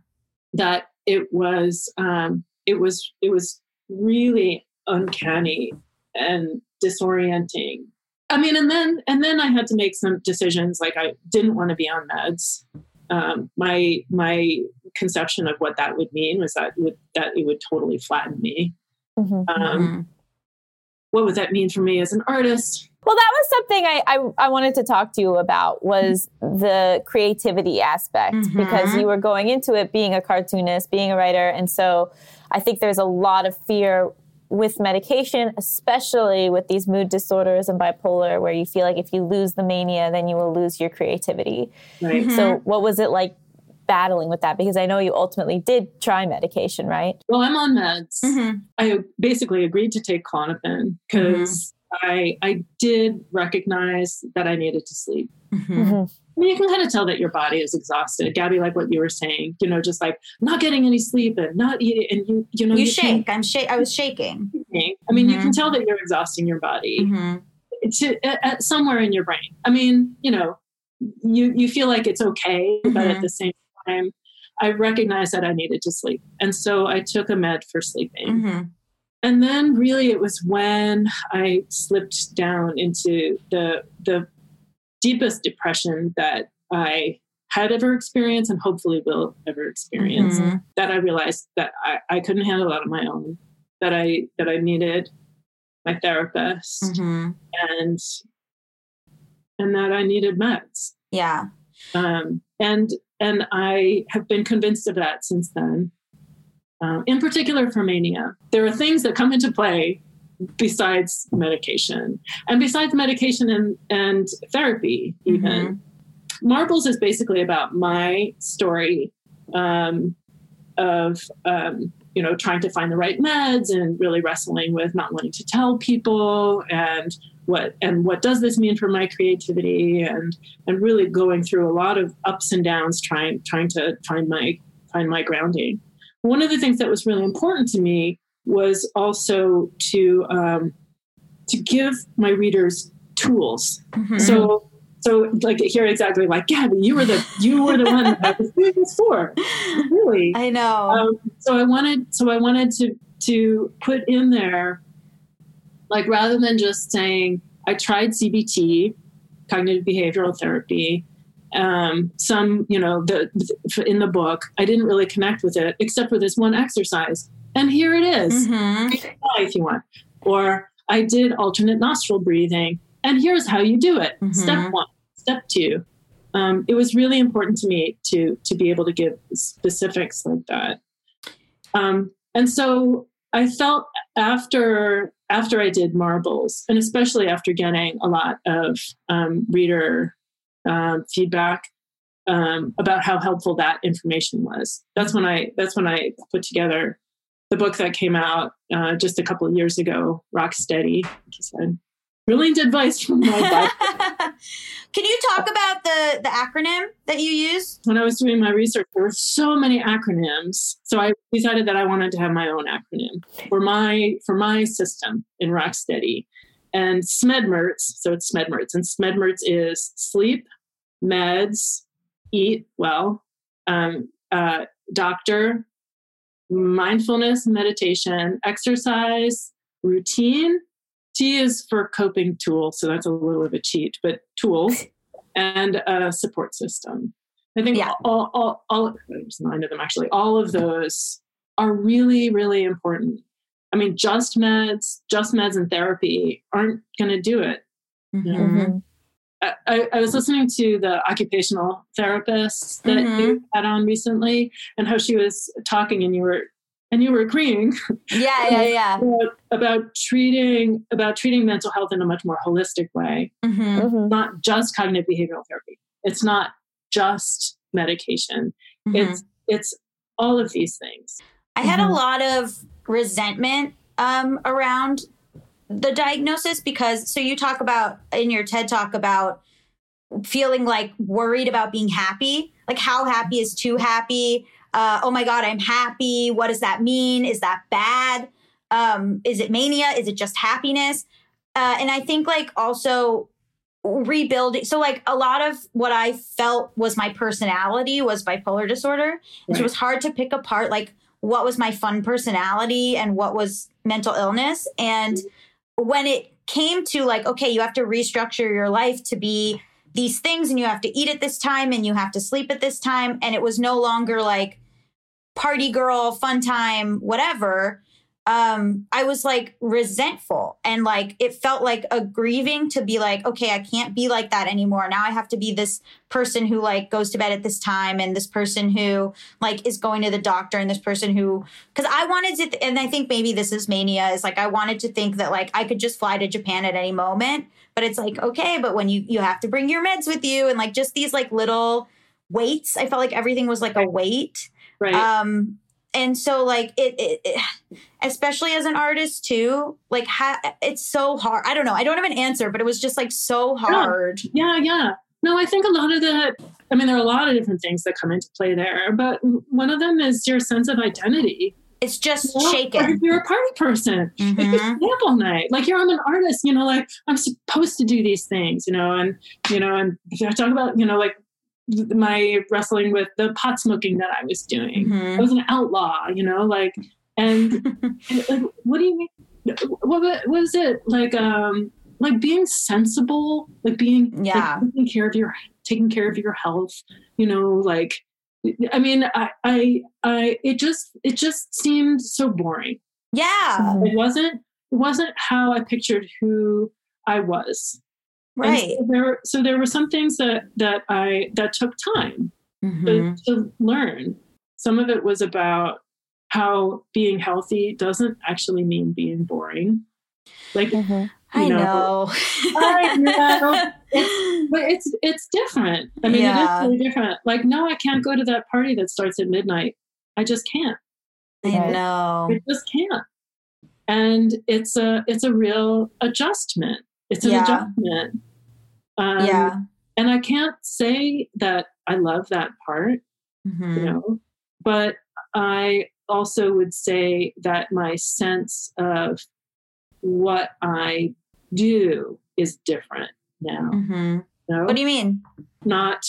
that it was um it was it was really uncanny and disorienting i mean and then and then i had to make some decisions like i didn't want to be on meds um, my my conception of what that would mean was that would that it would totally flatten me Mhm. um, what would that mean for me as an artist Well, that was something I, I, I wanted to talk to you about was the creativity aspect because Mhm. you were going into it being a cartoonist, being a writer, and so I think there's a lot of fear with medication, especially with these mood disorders and bipolar, where you feel like if you lose the mania, then you will lose your creativity. Right. So, what was it like battling with that? Because I know you ultimately did try medication, right? Well, I'm on meds. Mhm. I basically agreed to take Klonopin because I I did recognize that I needed to sleep. Mhm. I mean, you can kind of tell that your body is exhausted, Gaby. Like what you were saying, you know, just like not getting any sleep and not eating, and you you know You can't shake. I'm shake. I was shaking. I mean, you Mhm. can tell that you're exhausting your body Mhm. to, at, at somewhere in your brain. I mean, you know, you you feel like it's okay, but Mhm. at the same time, I recognized that I needed to sleep, and so I took a med for sleeping. Mhm. And then really it was when I slipped down into the the deepest depression that I had ever experienced and hopefully will ever experience Mhm. that I realized that I, I couldn't handle it on my own, that I that I needed my therapist Mhm. and and that I needed meds. Yeah. Um, and and I have been convinced of that since then. Um, in particular for mania, there are things that come into play besides medication, and besides medication and and therapy. Even. Marbles is basically about my story um, of um, you know trying to find the right meds and really wrestling with not wanting to tell people and what and what does this mean for my creativity and and really going through a lot of ups and downs trying trying to find my find my grounding. One of the things that was really important to me was also to um, to give my readers tools Mhm. so so like here exactly like Gaby you were the you were the one that I was doing this for really I know. um, so I wanted, so I wanted to to put in there, like rather than just saying I tried CBT, cognitive behavioral therapy, um, some you know the in the book I didn't really connect with it except for this one exercise, and here it is. Mhm. If you want, or I did alternate nostril breathing, and here's how you do it. Mhm. Step one, step two. Um, it was really important to me to to be able to give specifics like that. Um, and so I felt after after I did marbles, and especially after getting a lot of um, reader um, feedback um, about how helpful that information was. That's when I that's when I put together the book that came out uh, just a couple of years ago, Rock Steady. Like you said, brilliant advice from my Bible. Can you talk about the the acronym that you use? when I was doing my research, there were so many acronyms. So I decided that I wanted to have my own acronym for my for my system in Rocksteady. And SMEDMERTS, so it's SMEDMERTS, and SMEDMERTS is sleep, meds, eat well, um, uh, doctor, mindfulness, meditation, exercise, routine. T is for coping tools, so that's a little of a cheat, but tools and a support system. I think Yeah. all, all, all, there's nine of them actually. All of those are really, really important. I mean, just meds, just meds and therapy aren't going to do it. Mhm. I, I, I was listening to the occupational therapist that Mhm. you had on recently, and how she was talking, and you were and you were agreeing Yeah, yeah, yeah. about, about treating about treating mental health in a much more holistic way Mhm. Mhm. not just cognitive behavioral therapy. It's not just medication. Mhm. It's it's all of these things. I had a Mhm. lot of resentment um, around the diagnosis because so you talk about in your TED talk about feeling like worried about being happy. Like how happy is too happy? Uh, oh my god, I'm happy. What does that mean? Is that bad? Um, is it mania? Is it just happiness? Uh, and I think like also rebuilding. So like a lot of what I felt was my personality was bipolar disorder, so it was hard to pick apart like what was my fun personality and what was mental illness. And when it came to like, okay, you have to restructure your life to be these things and you have to eat at this time and you have to sleep at this time. And it was no longer like party girl, fun time, whatever. Um I was like resentful and like it felt like a grieving to be like okay I can't be like that anymore. Now I have to be this person who like goes to bed at this time and this person who like is going to the doctor and this person who cuz I wanted to th- and I think maybe this is mania is like I wanted to think that like I could just fly to Japan at any moment but it's like okay but when you you have to bring your meds with you and like just these like little weights I felt like everything was like a weight. Right. um and so like it, it, it especially as an artist too like ha- it's so hard i don't know i don't have an answer but it was just like so hard yeah, yeah. No, I think a lot of that, I mean, there are a lot of different things that come into play there, but one of them is your sense of identity. it's just You know? Shaken you're a party person, Mhm. could stay up all night. Like you're I'm an artist, you know, like I'm supposed to do these things, you know, and, you know, and if I talk about, you know, like my wrestling with the pot smoking that I was doing. I Mhm. was an outlaw, you know, like, and and, like, what do you mean? What wa- what is it like? Um, like being sensible, like being like, Yeah. taking care of your taking care of your health. You know, like, I mean, I, I, I, it just, it just seemed so boring. yeah It wasn't, it wasn't how I pictured who I was. Right so there, so there were some things that that I that took time Mhm. to, to learn. Some of it was about how being healthy doesn't actually mean being boring. Like, Mhm. i know. know I know. but it's it's different. I mean, Yeah. it is really different. Like, no, I can't go to that party that starts at midnight. I just can't. i know I just can't. And it's a it's a real adjustment. It's an Yeah. adjustment. Um, yeah And I can't say that I love that part. Mhm. you know but i also would say that my sense of what i do is different now Mhm. you what do you mean not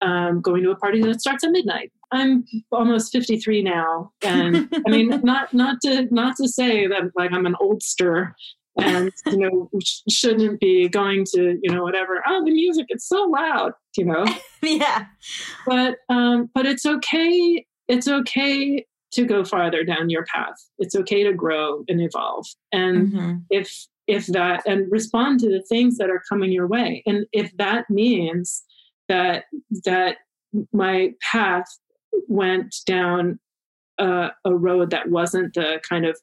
um, going to a party that starts at midnight i'm almost 53 now and i mean not not to not to say that like i'm an oldster and you know shouldn't be going to you know whatever oh the music it's so loud you know yeah but um, but it's okay. It's okay to go farther down your path. It's okay to grow and evolve. And Mhm. if if that and respond to the things that are coming your way. And if that means that that my path went down a, a road that wasn't the kind of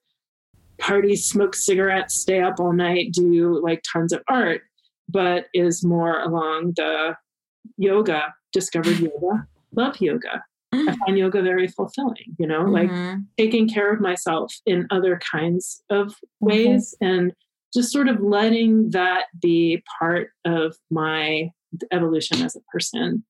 party, smoke cigarettes, stay up all night, do like tons of art, but is more along the yoga, discovered yoga, love yoga. I find yoga very fulfilling, you know, like Mhm. taking care of myself in other kinds of ways and just sort of letting that be part of my evolution as a person.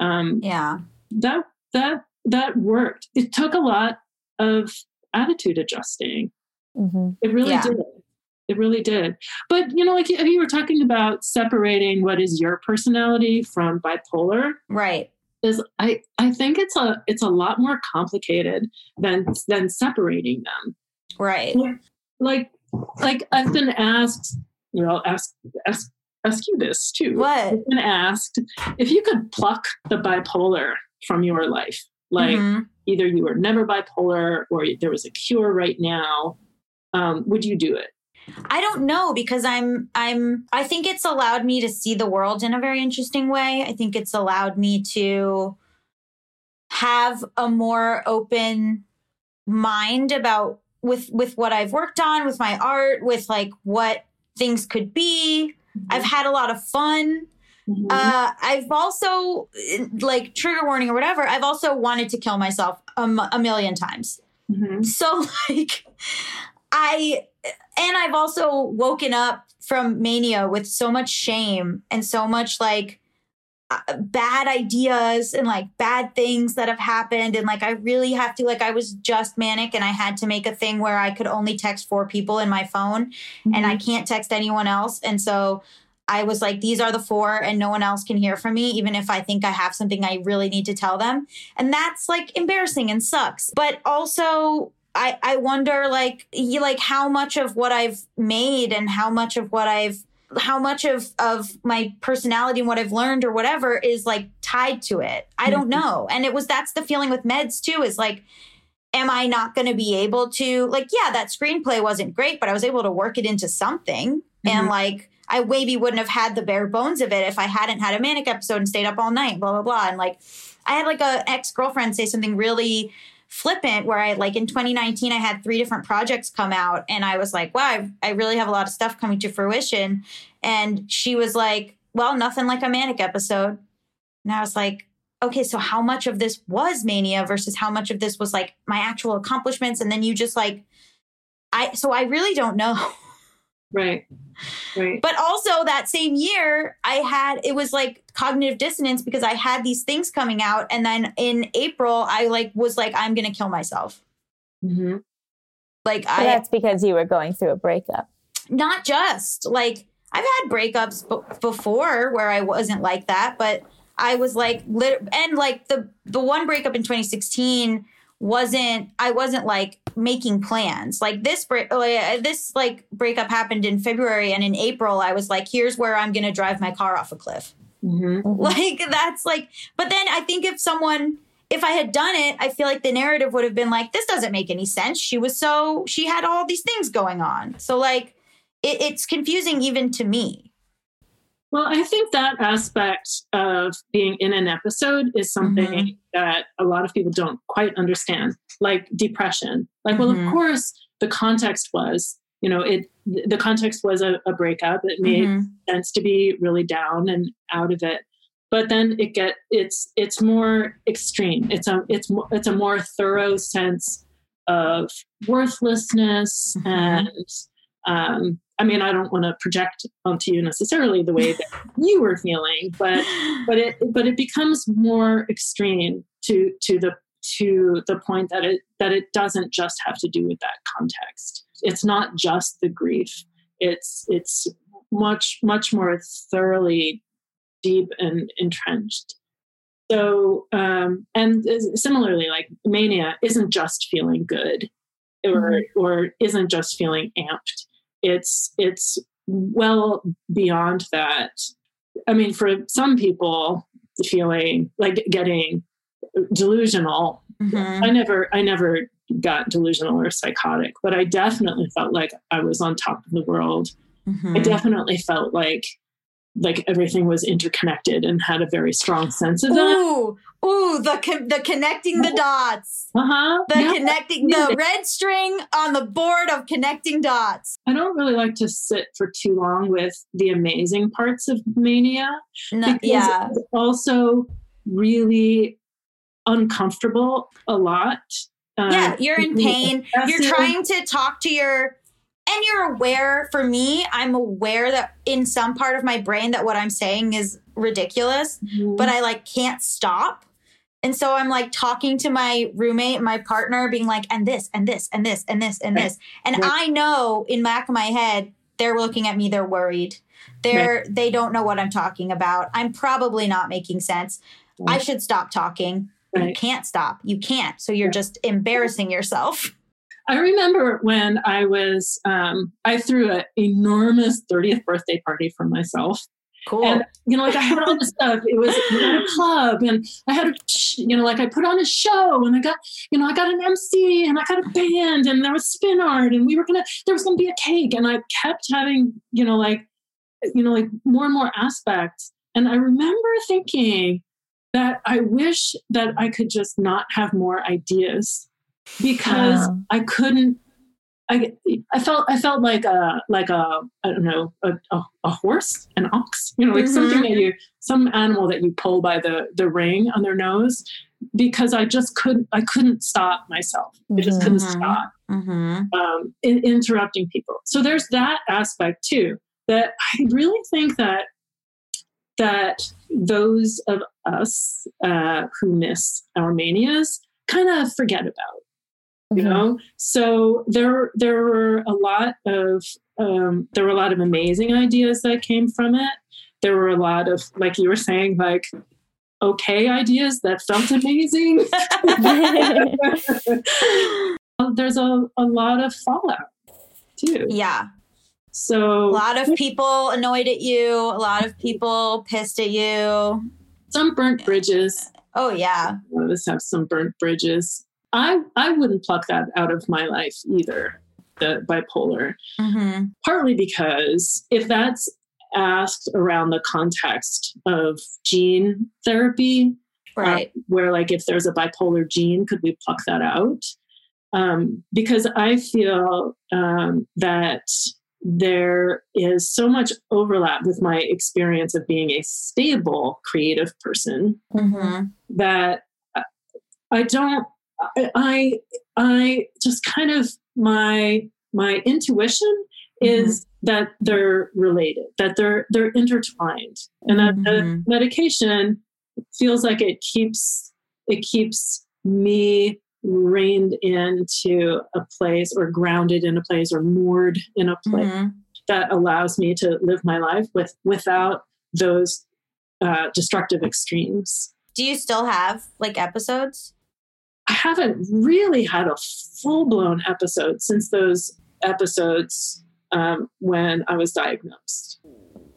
Um, yeah that that that worked. It took a lot of attitude adjusting. Mhm. It really Yeah. did. It really did. But you know, like you you were talking about separating what is your personality from bipolar right is I, I think it's a it's a lot more complicated than than separating them. right Like like I've been asked, you know, ask ask ask you this too. what I've been asked if you could pluck the bipolar from your life, like Mhm. either you were never bipolar or there was a cure right now, um, would you do it? I don't know because I'm I'm I think it's allowed me to see the world in a very interesting way. I think it's allowed me to have a more open mind about with with what I've worked on, with my art, with like what things could be. I've had a lot of fun. Mhm. Uh, I've also like trigger warning or whatever. I've also wanted to kill myself a, m- a million times. Mhm. So like I and I've also woken up from mania with so much shame and so much like uh, bad ideas and like bad things that have happened. And like I really have to like I was just manic and I had to make a thing where I could only text four people in my phone and I can't text anyone else. And so I was like these are the four and no one else can hear from me even if I think I have something I really need to tell them. And that's like embarrassing and sucks. But also i i wonder like you like how much of what i've made and how much of what i've how much of of my personality and what i've learned or whatever is like tied to it i don't know and it was that's the feeling with meds too is like am I not going to be able to like yeah, that screenplay wasn't great, but I was able to work it into something and Mhm. like I maybe wouldn't have had the bare bones of it if I hadn't had a manic episode and stayed up all night, blah blah blah. And like I had like a ex girlfriend say something really flippant where I like in 2019 I had three different projects come out and I was like, wow, I, I really have a lot of stuff coming to fruition. And she was like, well, nothing like a manic episode. And I was like, okay, so how much of this was mania versus how much of this was like my actual accomplishments? And then you just like, I, so I really don't know. Right. Right. But also that same year, I had it was like cognitive dissonance because I had these things coming out, and then in April, I like was like, I'm gonna kill myself. hmm Like But I that's because you were going through a breakup. not just like I've had breakups b- before where I wasn't like that, but I was like lit- and like the the one breakup in 2016 wasn't I wasn't like making plans. Like this break oh, yeah, this like breakup happened in February and in April I was like here's where I'm going to drive my car off a cliff. hmm Like that's like but then I think if someone if I had done it, I feel like the narrative would have been like, this doesn't make any sense. She was so, she had all these things going on. So, like, it, it's confusing even to me. Well, I think that aspect of being in an episode is something Mhm. that a lot of people don't quite understand, like depression. Like, well, Mhm. of course, the context was, you know, it. The context was a, a breakup. It made Mhm. sense to be really down and out of it. But then it get it's it's more extreme. It's a it's it's a more thorough sense of worthlessness Mhm. and um, I mean I don't want to project onto you necessarily the way that you were feeling, but but it but it becomes more extreme to to the to the point that it that it doesn't just have to do with that context. It's not just the grief. It's it's much much more thoroughly deep and entrenched. So um, and similarly, like mania isn't just feeling good, or or isn't just feeling amped. It's it's well beyond that. I mean, for some people, feeling like getting delusional. Mhm. I never, I never got delusional or psychotic, but I definitely felt like I was on top of the world. I Mhm. definitely felt like like everything was interconnected and had a very strong sense of that. Ooh, ooh, the con- the connecting the dots, Uh huh. the connecting the red string on the board of connecting dots. I don't really like to sit for too long with the amazing parts of mania. No, yeah, also really uncomfortable a lot. Um, yeah, you're in pain. You're trying to talk to your and you're aware for me i'm aware that in some part of my brain that what i'm saying is ridiculous Mhm. but i like can't stop. And so i'm like talking to my roommate my partner being like and this and this and this and this and Right. this. And Right. i know in back of my head they're looking at me they're worried. They're they don't know what i'm talking about. I'm probably not making sense. I should stop talking. You can't stop. You can't. So you're just embarrassing yourself I remember when I was, um, I threw an enormous 30th birthday party for myself. cool And, you know, like I had all this stuff. It was had a club and I had a, you know, like I put on a show and I got, you know, I got an MC and I got a band and there was spin art and we were going to, there was going to be a cake. And I kept having, you know, like, you know, like more and more aspects. And I remember thinking that I wish that I could just not have more ideas because. I couldn't I, I felt I felt like a like a I don't know a, a, a horse an ox you know like Mhm. something that you some animal that you pull by the the ring on their nose because I just couldn't I couldn't stop myself I just couldn't Mhm. stop mm-hmm. um, in, interrupting people so there's that aspect too that I really think that that those of us uh, who miss our manias kind of forget about you Mhm. know? So there there were a lot of um, there were a lot of amazing ideas that came from it. There were a lot of like you were saying like okay ideas that felt amazing. There's a, a lot of fallout too. Yeah. So a lot of people annoyed at you a lot of people pissed at you. Some burnt bridges. Oh yeah. A lot of us have some burnt bridges I I wouldn't pluck that out of my life either. The bipolar, Mm-hmm. partly because if that's asked around the context of gene therapy, Right. uh, where like if there's a bipolar gene, could we pluck that out? Um, because I feel um, that there is so much overlap with my experience of being a stable creative person mm-hmm. that I- I don't I I, I just kind of my my intuition is that they're related that they're they're intertwined and that the Mhm. medication feels like it keeps it keeps me reined into a place or grounded in a place or moored in a place Mhm. that allows me to live my life with without those uh, destructive extremes Do you still have like episodes? I haven't really had a full blown episode since those episodes um, when I was diagnosed.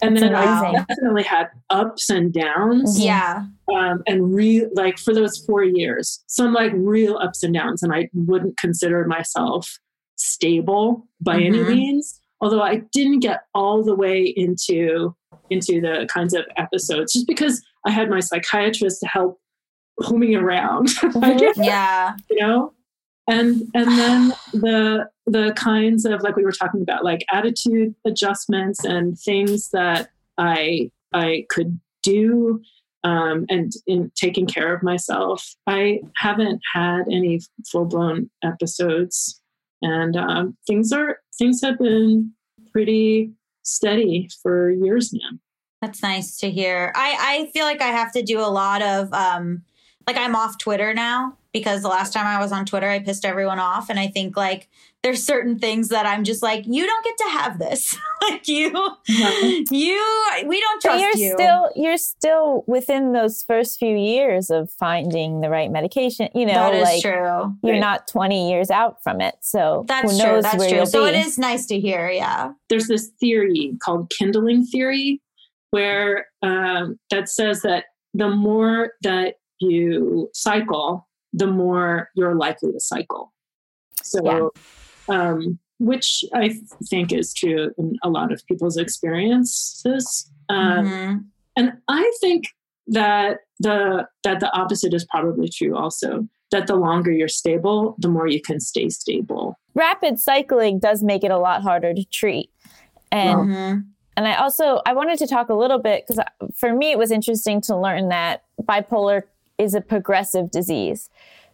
And That's then I definitely had ups and downs. Mhm. Yeah. Um, and real, like for those four years, some like real ups and downs. And I wouldn't consider myself stable by any Mhm. means. Although I didn't get all the way into into the kinds of episodes, just because I had my psychiatrist to help pull me around. I guess Yeah. you know and and then the the kinds of like we were talking about like attitude adjustments and things that i i could do um, and in taking care of myself i haven't had any full-blown episodes and um, things are things have been pretty steady for years now That's nice to hear. I, I feel like I have to do a lot of um like I'm off Twitter now because the last time I was on Twitter I pissed everyone off and I think like there's certain things that I'm just like you don't get to have this. like you you we don't But trust you're you. still you're still within those first few years of finding the right medication. You know, that is like true. you're Right. not 20 years out from it. So That's who true. That's where true. So be. it is nice to hear, yeah. there's this theory called kindling theory where um, that says that the more that you cycle the more you're likely to cycle so um, which i th- think is true in a lot of people's experiences um, Mhm. and i think that the that the opposite is probably true also that the longer you're stable the more you can stay stable Rapid cycling does make it a lot harder to treat. And and I also I wanted to talk a little bit because for me it was interesting to learn that bipolar is a progressive disease.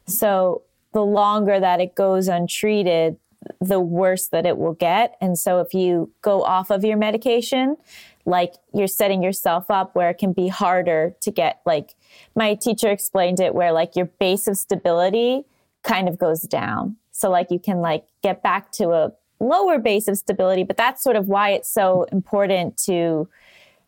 So the longer that it goes untreated, the worse that it will get. And so if you go off of your medication, like you're setting yourself up where it can be harder to get like my teacher explained it where like your base of stability kind of goes down. So like you can like get back to a lower base of stability, but that's sort of why it's so important to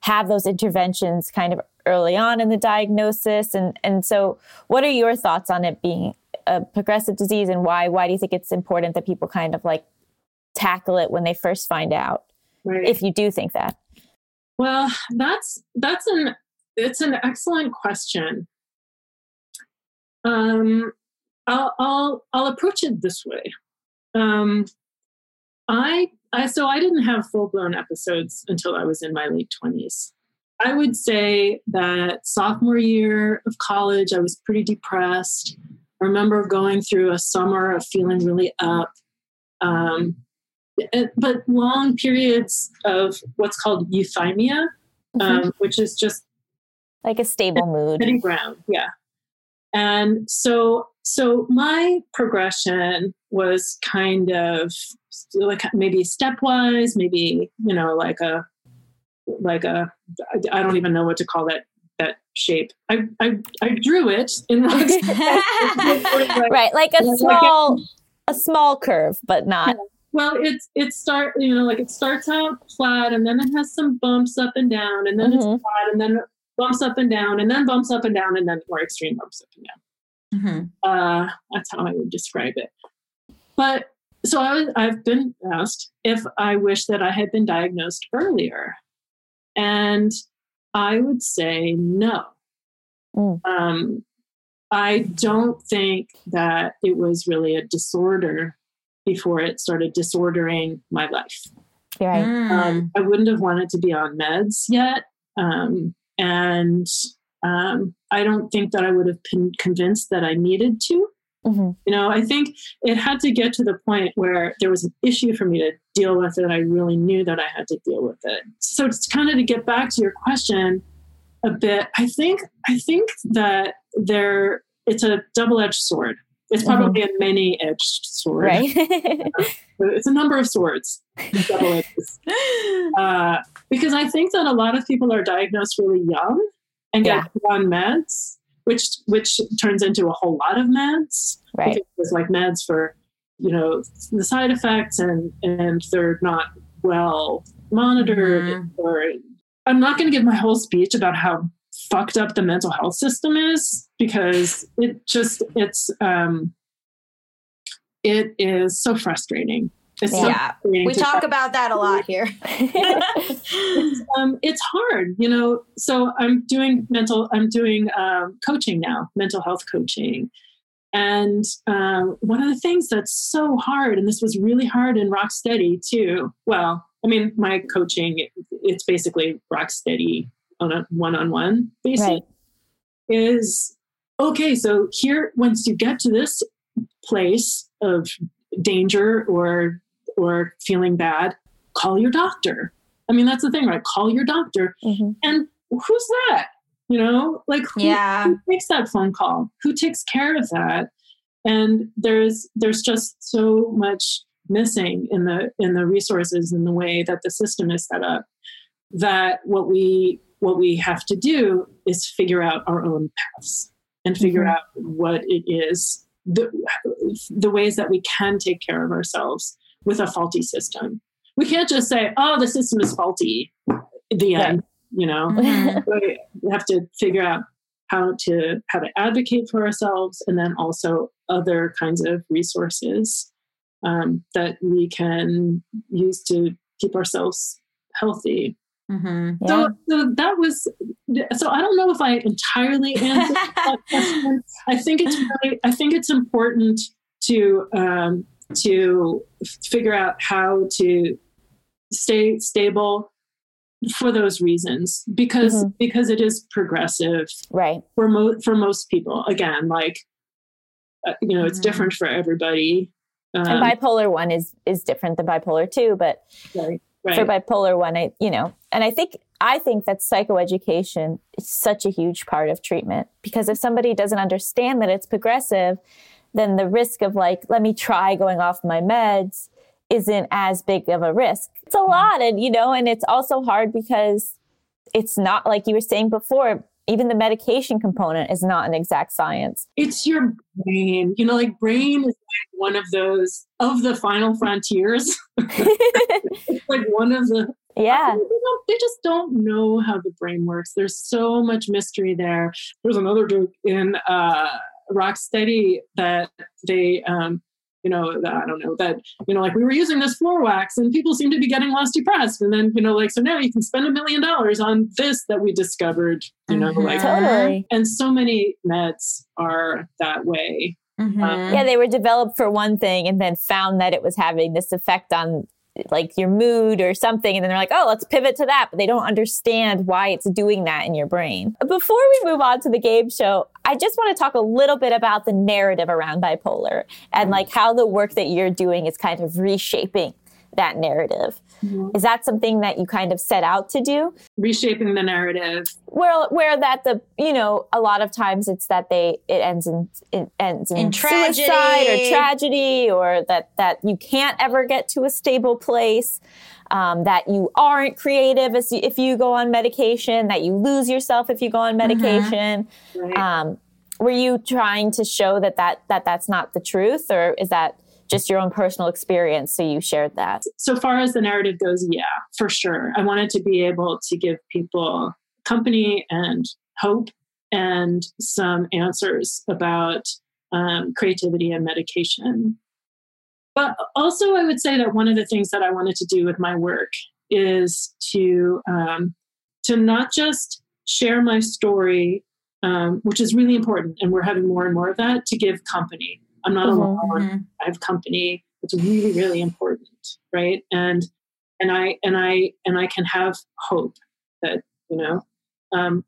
have those interventions kind of early on in the diagnosis. And and so what are your thoughts on it being a progressive disease and why why do you think it's important that people kind of like tackle it when they first find out? right If you do think that. Well, that's that's an it's an excellent question. Um, I'll I'll I'll approach it this way. Um, I I so I didn't have full blown episodes until I was in my late twenties. I would say that sophomore year of college, I was pretty depressed. I remember going through a summer of feeling really up. Um, but long periods of what's called euthymia, um, which is just Like a stable mood. steady ground. Yeah. And so, so my progression was kind of like maybe stepwise, maybe you know, like a, like a, I don't even know what to call that that shape. I I, I drew it in rocks. Right, like a Like a- small a small curve, but not Well, it's it start you know like it starts out flat and then it has some bumps up and down and then it's Mhm. flat and then bumps up and down and then bumps up and down and then more extreme bumps up and down. Mhm. Uh, that's how I would describe it. But so I was, I've been asked if I wish that I had been diagnosed earlier, and I would say no. Mm. Um, I don't think that it was really a disorder before it started disordering my life. Right. Mm. Um, I wouldn't have wanted to be on meds yet. Um, and um, I don't think that I would have been convinced that I needed to. Mhm. You know, I think it had to get to the point where there was an issue for me to deal with it. I really knew that I had to deal with it. So it's kind of to get back to your question a bit. I think I think that there it's a double-edged sword. It's probably a many-edged sword. Right. It's a number of swords. Double edges. uh, because I think that a lot of people are diagnosed really young and get Yeah. put on meds, which which turns into a whole lot of meds. right. There's like meds for, you know, the side effects and and they're not well monitored Mhm. or I'm not going to give my whole speech about how fucked up the mental health system is because it just it's um it is so frustrating. It's so Yeah. frustrating We talk try- about that a lot here. it's, um, it's hard, you know. So I'm doing mental, I'm doing um, coaching now, mental health coaching. And um, one of the things that's so hard, and this was really hard in Rocksteady too. Well, I mean, my coaching, it's basically Rocksteady on a one-on-one basis. Right. Is okay. So here, once you get to this place of danger or or feeling bad, call your doctor. I mean, that's the thing, right? Call your doctor. Mhm. And who's that? You know, like who, Yeah. who makes that phone call? Who takes care of that? And there's there's just so much missing in the in the resources in the way that the system is set up that what we what we have to do is figure out our own paths and figure Mhm. out what it is the, the ways that we can take care of ourselves with a faulty system we can't just say oh the system is faulty the end you know Mhm. we have to figure out how to how to advocate for ourselves and then also other kinds of resources um, that we can use to keep ourselves healthy Mhm. Yeah. so, so that was so i don't know if i entirely answered that question i think it's really i think it's important to um, to figure out how to stay stable for those reasons because Mhm. because it is progressive right. for most for most people again like uh, you know it's Mhm. different for everybody um, and bipolar one is is different than bipolar two, but right, right. for bipolar one, I you know, and I think I think that psychoeducation is such a huge part of treatment because if somebody doesn't understand that it's progressive, then the risk of like, let me try going off my meds isn't as big of a risk. It's a lot, and you know, and it's also hard because it's not like you were saying before. Even the medication component is not an exact science. it's your brain you know like brain is like one of those of the final frontiers it's like one of the yeah, they, they just don't know how the brain works there's so much mystery there there's another joke in uh rocksteady that they um you know that, i don't know that you know like we were using this floor wax and people seem to be getting less depressed and then you know like so now you can spend a million dollars on this that we discovered you know Mhm. like totally. and so many meds are that way Mhm. Yeah, they were developed for one thing and then found that it was having this effect on like your mood or something. And then they're like, oh, let's pivot to that. But they don't understand why it's doing that in your brain. Before we move on to the game show, I just want to talk a little bit about the narrative around bipolar and like how the work that you're doing is kind of reshaping that narrative. Is that something that you kind of set out to do? reshaping the narrative where where that the you know a lot of times it's that they it ends in it ends in, In suicide tragedy. or tragedy or that that you can't ever get to a stable place um, that you aren't creative as if you go on medication that you lose yourself if you go on medication right? um, were you trying to show that that that that's not the truth or is that just your own personal experience so you shared that so far as the narrative goes, yeah, for sure. I wanted to be able to give people company and hope and some answers about um, creativity and medication. But also, I would say that one of the things that I wanted to do with my work is to um, to not just share my story um, which is really important. And we're having more and more of that to give company. I'm not Mhm. alone. Mhm. I have company. It's really, really important, right? And and I and I and I can have hope that you know. Um,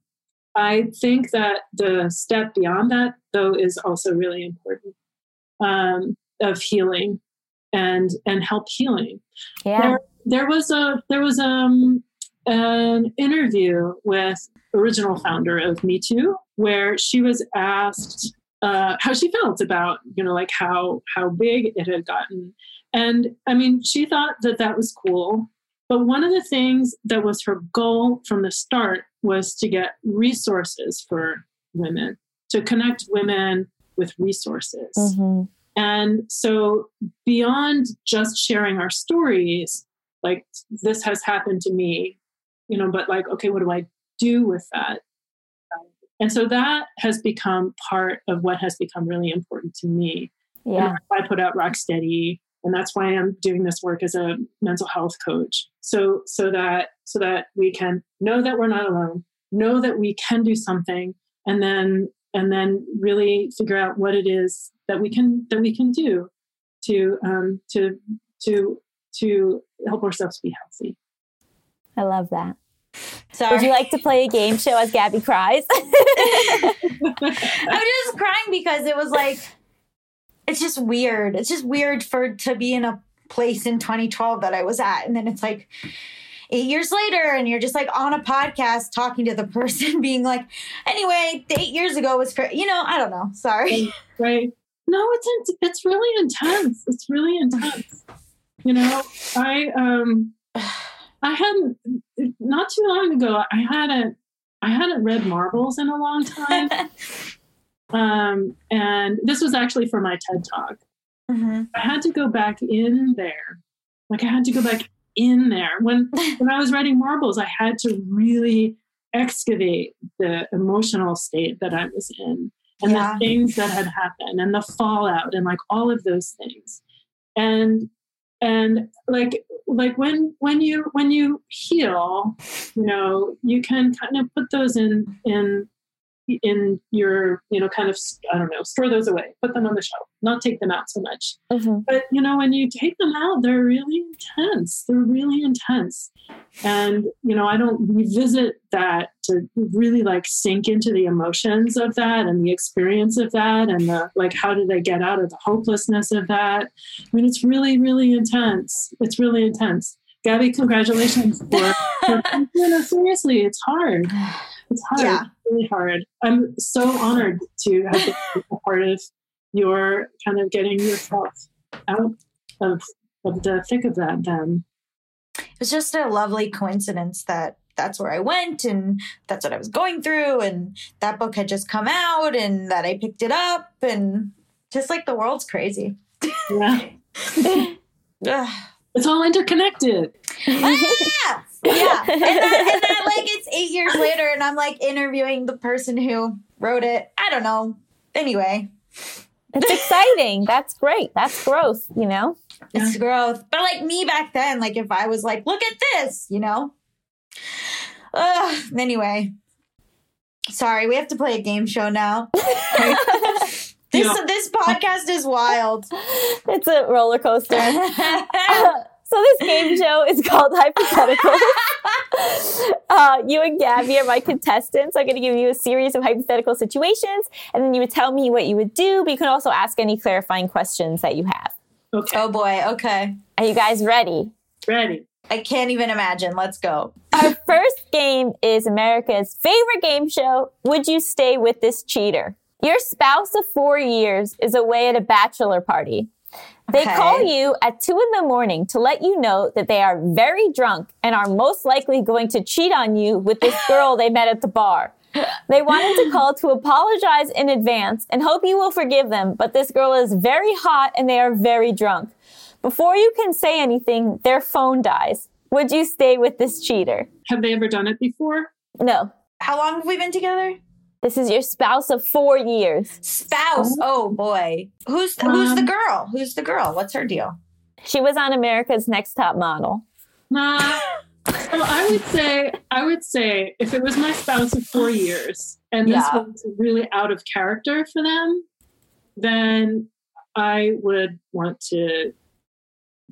I think that the step beyond that, though, is also really important um, of healing and and help healing Yeah. there, there was a there was um an interview with original founder of Me Too where she was asked uh, how she felt about you know like how how big it had gotten and I mean she thought that that was cool but one of the things that was her goal from the start was to get resources for women to connect women with resources Mhm. and so, beyond just sharing our stories, like this has happened to me, you know, but like, okay, what do I do with that? And so that has become part of what has become really important to me. Yeah. I put out Rock Steady, and that's why I'm doing this work as a mental health coach. So so that so that we can know that we're not alone, know that we can do something, and then and then really figure out what it is that we can that we can do to um, to to to help ourselves be healthy. I love that. Sorry. Would you like to play a game show as Gaby cries? I'm just crying because it was like it's just weird. It's just weird for to be in a place in 2012 that I was at, and then it's like eight years later, and you're just like on a podcast talking to the person, being like, "Anyway, eight years ago was crazy." You know, I don't know. Sorry. right no it's in- it's really intense it's really intense you know i um i hadn't not too long ago i hadn't i hadn't read marbles in a long time. Um and this was actually for my ted talk. Mhm. i had to go back in there. Like i had to go back in there. When when i was writing marbles i had to really excavate the emotional state that i was in and Yeah. the things that had happened and the fallout and like all of those things. And and like like when when you when you heal you know you can kind of put those in in in your you know kind of i don't know store those away put them on the shelf not take them out so much. Mhm. but you know when you take them out they're really intense. They're really intense. And you know i don't revisit that to really like sink into the emotions of that and the experience of that and the like how did i get out of the hopelessness of that? I mean it's really really intense. It's really intense. Gaby congratulations for, for you know seriously. It's hard it's hard Yeah. it's really hard i'm so honored to have been a part of your kind of getting yourself out of of the thick of that then It was just a lovely coincidence that that's where I went and that's what I was going through and that book had just come out and that I picked it up and just like the world's crazy. yeah. it's all interconnected ah! Yeah. And that, and that, like, it's eight years later, and I'm like interviewing the person who wrote it. I don't know. Anyway, It's exciting. That's great. That's growth, you know? it's growth. But like me back then, like, if I was like, look at this, you know? Ugh. Anyway, sorry, we have to play a game show now. this, Yeah. this podcast is wild. It's a roller coaster. so this game show is called Hypotheticals. uh, you and Gaby are my contestants. I'm going to give you a series of hypothetical situations, and then you would tell me what you would do, but you can also ask any clarifying questions that you have. okay oh boy, okay. Are you guys ready? ready I can't even imagine. Let's go. Our first game is America's favorite game show. Would you stay with this cheater? Your spouse of four years is away at a bachelor party. They Okay. call you at two in the morning to let you know that they are very drunk and are most likely going to cheat on you with this girl they met at the bar. They wanted to call to apologize in advance and hope you will forgive them, but this girl is very hot and they are very drunk. Before you can say anything, their phone dies. Would you stay with this cheater? have they ever done it before No. How long have we been together? This is your spouse of four years. Spouse. Oh boy. Who's who's the Um, girl? Who's the girl? What's her deal? She was on America's Next Top Model. nah so i would say i would say if it was my spouse of four years and this Yeah. was really out of character for them, then I would want to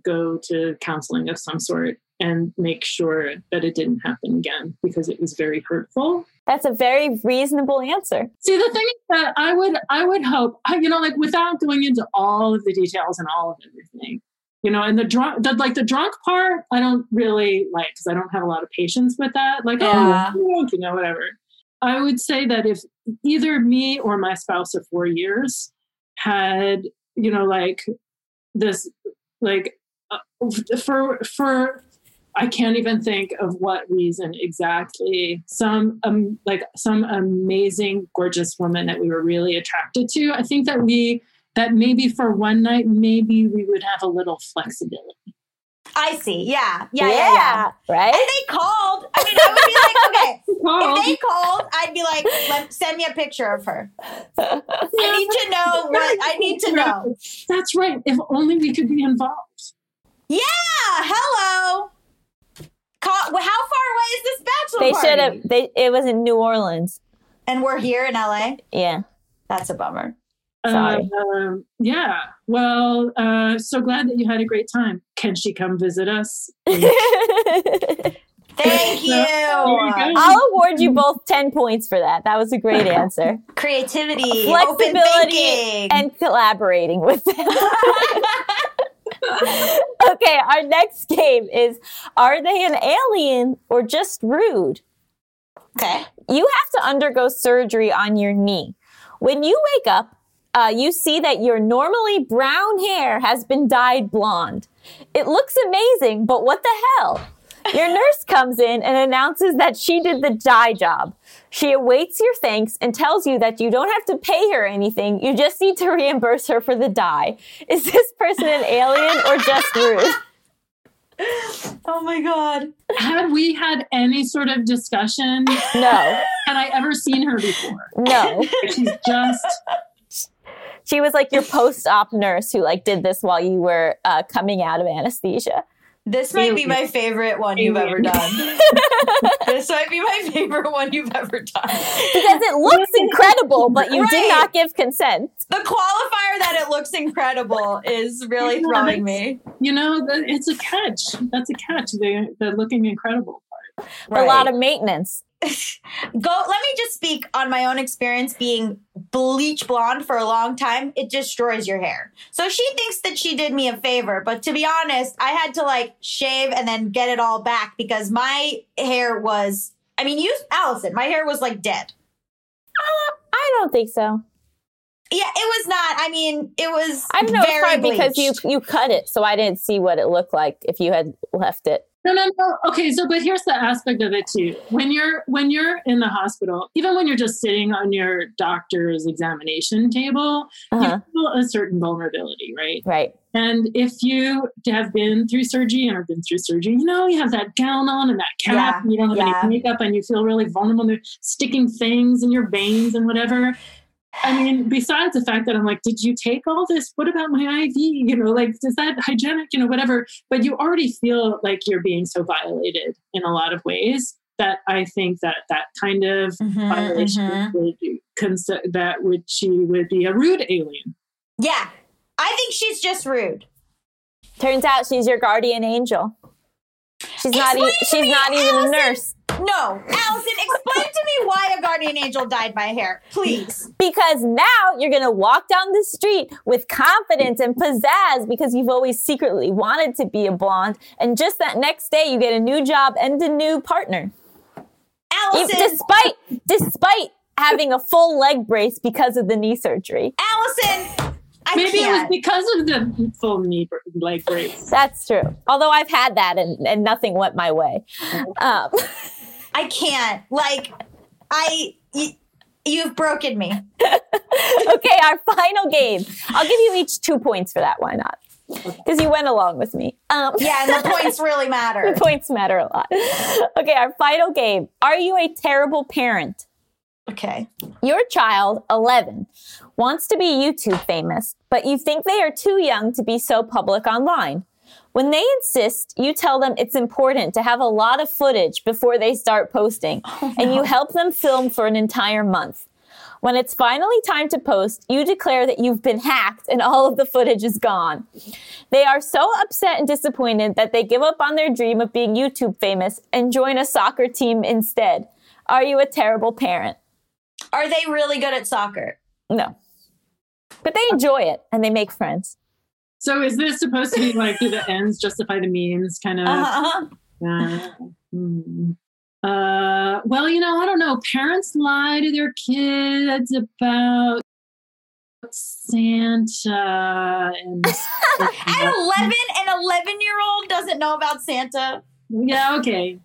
go to counseling of some sort and make sure that it didn't happen again because it was very hurtful. That's a very reasonable answer. See, the thing is that I would, I would hope, you know, like without going into all of the details and all of everything, you know, and the drunk, the, like the drunk part, I don't really like because I don't have a lot of patience with that. Like, Yeah. oh, you know, whatever. I would say that if either me or my spouse of four years had, you know, like this, like uh, for for I can't even think of what reason exactly. Some um, like some amazing, gorgeous woman that we were really attracted to. I think that we that maybe for one night, maybe we would have a little flexibility. I see. Yeah. Yeah. Yeah. yeah. Right? And they called. I mean, I would be like, okay, Well, if they called, I'd be like, Let, send me a picture of her. I need to know what I need to know. That's right. If only we could be involved. Yeah. Hello. Call, how far away is this bachelor They party? should have. They. It was in New Orleans. And we're here in LA. Yeah. That's a bummer. Sorry. Um, yeah. Well, uh, so glad that you had a great time. Can she come visit us? Thank you. There you. I'll award you both 10 points for that. That was a great answer. Creativity, Flexibility thinking. and collaborating with them. okay, our next game is Are they an alien or just rude? okay. You have to undergo surgery on your knee. When you wake up, uh, you see that your normally brown hair has been dyed blonde. It looks amazing, but what the hell? Your nurse comes in and announces that she did the dye job. She awaits your thanks and tells you that you don't have to pay her anything. You just need to reimburse her for the dye. Is this person an alien or just rude? Oh my god. Had we had any sort of discussion? No, Had I ever seen her before? no. She's just She was like your post-op nurse who like did this while you were uh, coming out of anesthesia. This might be my favorite one you've ever done. this might be my favorite one you've ever done. Because it looks incredible, but you did not give consent. The qualifier that it looks incredible is really Yeah, throwing me. you know, the- it's a catch. That's a catch. The the looking incredible part. A lot of maintenance. Go. Let me just speak on my own experience being bleach blonde for a long time. It destroys your hair. So she thinks that she did me a favor, but to be honest, I had to like shave and then get it all back because my hair was. I mean, you, Allison, my hair was like dead. Uh, I don't think so. Yeah, it was not. I mean, it was. I don't know. Very probably because you you cut it, so I didn't see what it looked like if you had left it. No, no, no. Okay, so but here's the aspect of it too. When you're when you're in the hospital, even when you're just sitting on your doctor's examination table, Uh-huh. you feel a certain vulnerability, right? Right. And if you have been through surgery and have been through surgery, you know, you have that gown on and that cap, Yeah, and you don't have yeah. any makeup, and you feel really vulnerable. And They're sticking things in your veins and whatever. I mean, besides the fact that I'm like, did you take all this? What about my IV? You know, like, is that hygienic? You know, whatever. But you already feel like you're being so violated in a lot of ways that I think that that kind of Mhm, violation mhm. would consider that would she would be a rude alien. Yeah, I think she's just rude. Turns out she's your guardian angel. She's not. E- she's me, not even a nurse No, Allison, explain to me why a guardian angel dyed my hair, please. because now you're gonna walk down the street with confidence and pizzazz because you've always secretly wanted to be a blonde, and just that next day you get a new job and a new partner. Allison, despite despite having a full leg brace because of the knee surgery. Allison, I Maybe it was because of the full knee br- leg brace. That's true. Although I've had that and, and nothing went my way. Um, I can't. Like, I, y- you've broken me. okay, our final game. I'll give you each two points for that. Why not? Because you went along with me. Um, Yeah, and the points really matter. the points matter a lot. Okay, our final game. Are you a terrible parent? Okay. Your child, 11, wants to be YouTube famous, but you think they are too young to be so public online. When they insist, you tell them it's important to have a lot of footage before they start posting, oh, and you help them film for an entire month. When it's finally time to post, you declare that you've been hacked and all of the footage is gone. They are so upset and disappointed that they give up on their dream of being YouTube famous and join a soccer team instead. Are you a terrible parent? Are they really good at soccer? No. But they enjoy it and they make friends. So is this supposed to be like do the ends justify the means kind of? Uh-huh. Uh, hmm. Uh, well, you know, I don't know. Parents lie to their kids about Santa and At 11, an 11 year old doesn't know about Santa. yeah, okay.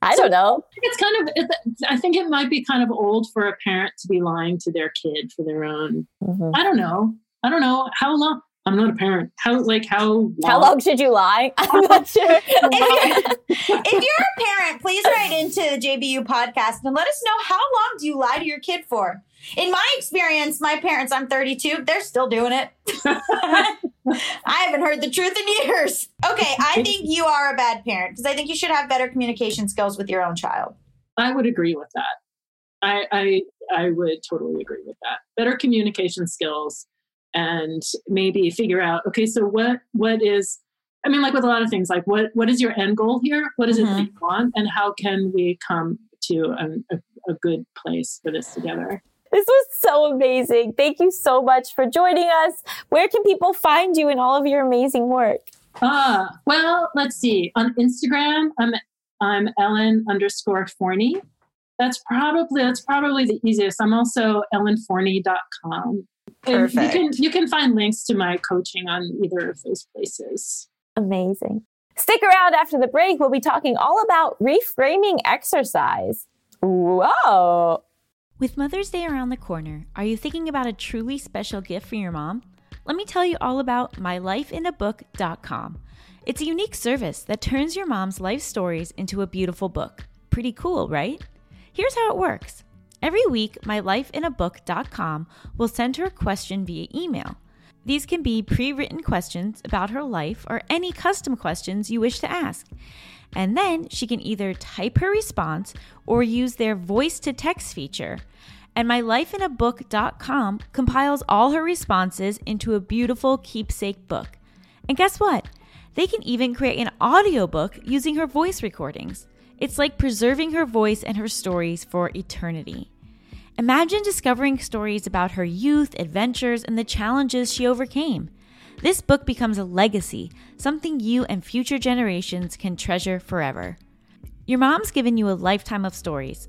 I don't know. It's kind of. I think it might be kind of old for a parent to be lying to their kid for their own. Mhm. I don't know. I don't know how long. I'm not a parent. How like how long? How long should you lie? I'm not sure. If you're, if you're a parent, please write into the JBU podcast and let us know how long do you lie to your kid for? In my experience, my parents, I'm 32, they're still doing it. I haven't heard the truth in years. Okay, I think you are a bad parent because I think you should have better communication skills with your own child. I would agree with that. I, I I would totally agree with that. Better communication skills and maybe figure out okay, so what what is I mean, like with a lot of things, like what what is your end goal here? What is it that you want, and how can we come to an, a, a good place for this together? This was so amazing. Thank you so much for joining us. Where can people find you in all of your amazing work? Ah, well, let's see. On Instagram, I'm I'm Ellen underscore Forney. That's probably that's probably the easiest. I'm also ellenforney.com. And Perfect. You can you can find links to my coaching on either of those places. Amazing. Stick around after the break. We'll be talking all about reframing exercise. Whoa. With Mother's Day around the corner, are you thinking about a truly special gift for your mom? Let me tell you all about mylifeinabook.com. It's a unique service that turns your mom's life stories into a beautiful book. Pretty cool, right? Here's how it works. Every week, mylifeinabook.com will send her a question via email. These can be pre written questions about her life or any custom questions you wish to ask. And then she can either type her response or use their voice to text feature. And mylifeinabook.com compiles all her responses into a beautiful keepsake book. And guess what? They can even create an audiobook using her voice recordings. It's like preserving her voice and her stories for eternity. Imagine discovering stories about her youth, adventures, and the challenges she overcame. This book becomes a legacy, something you and future generations can treasure forever. Your mom's given you a lifetime of stories.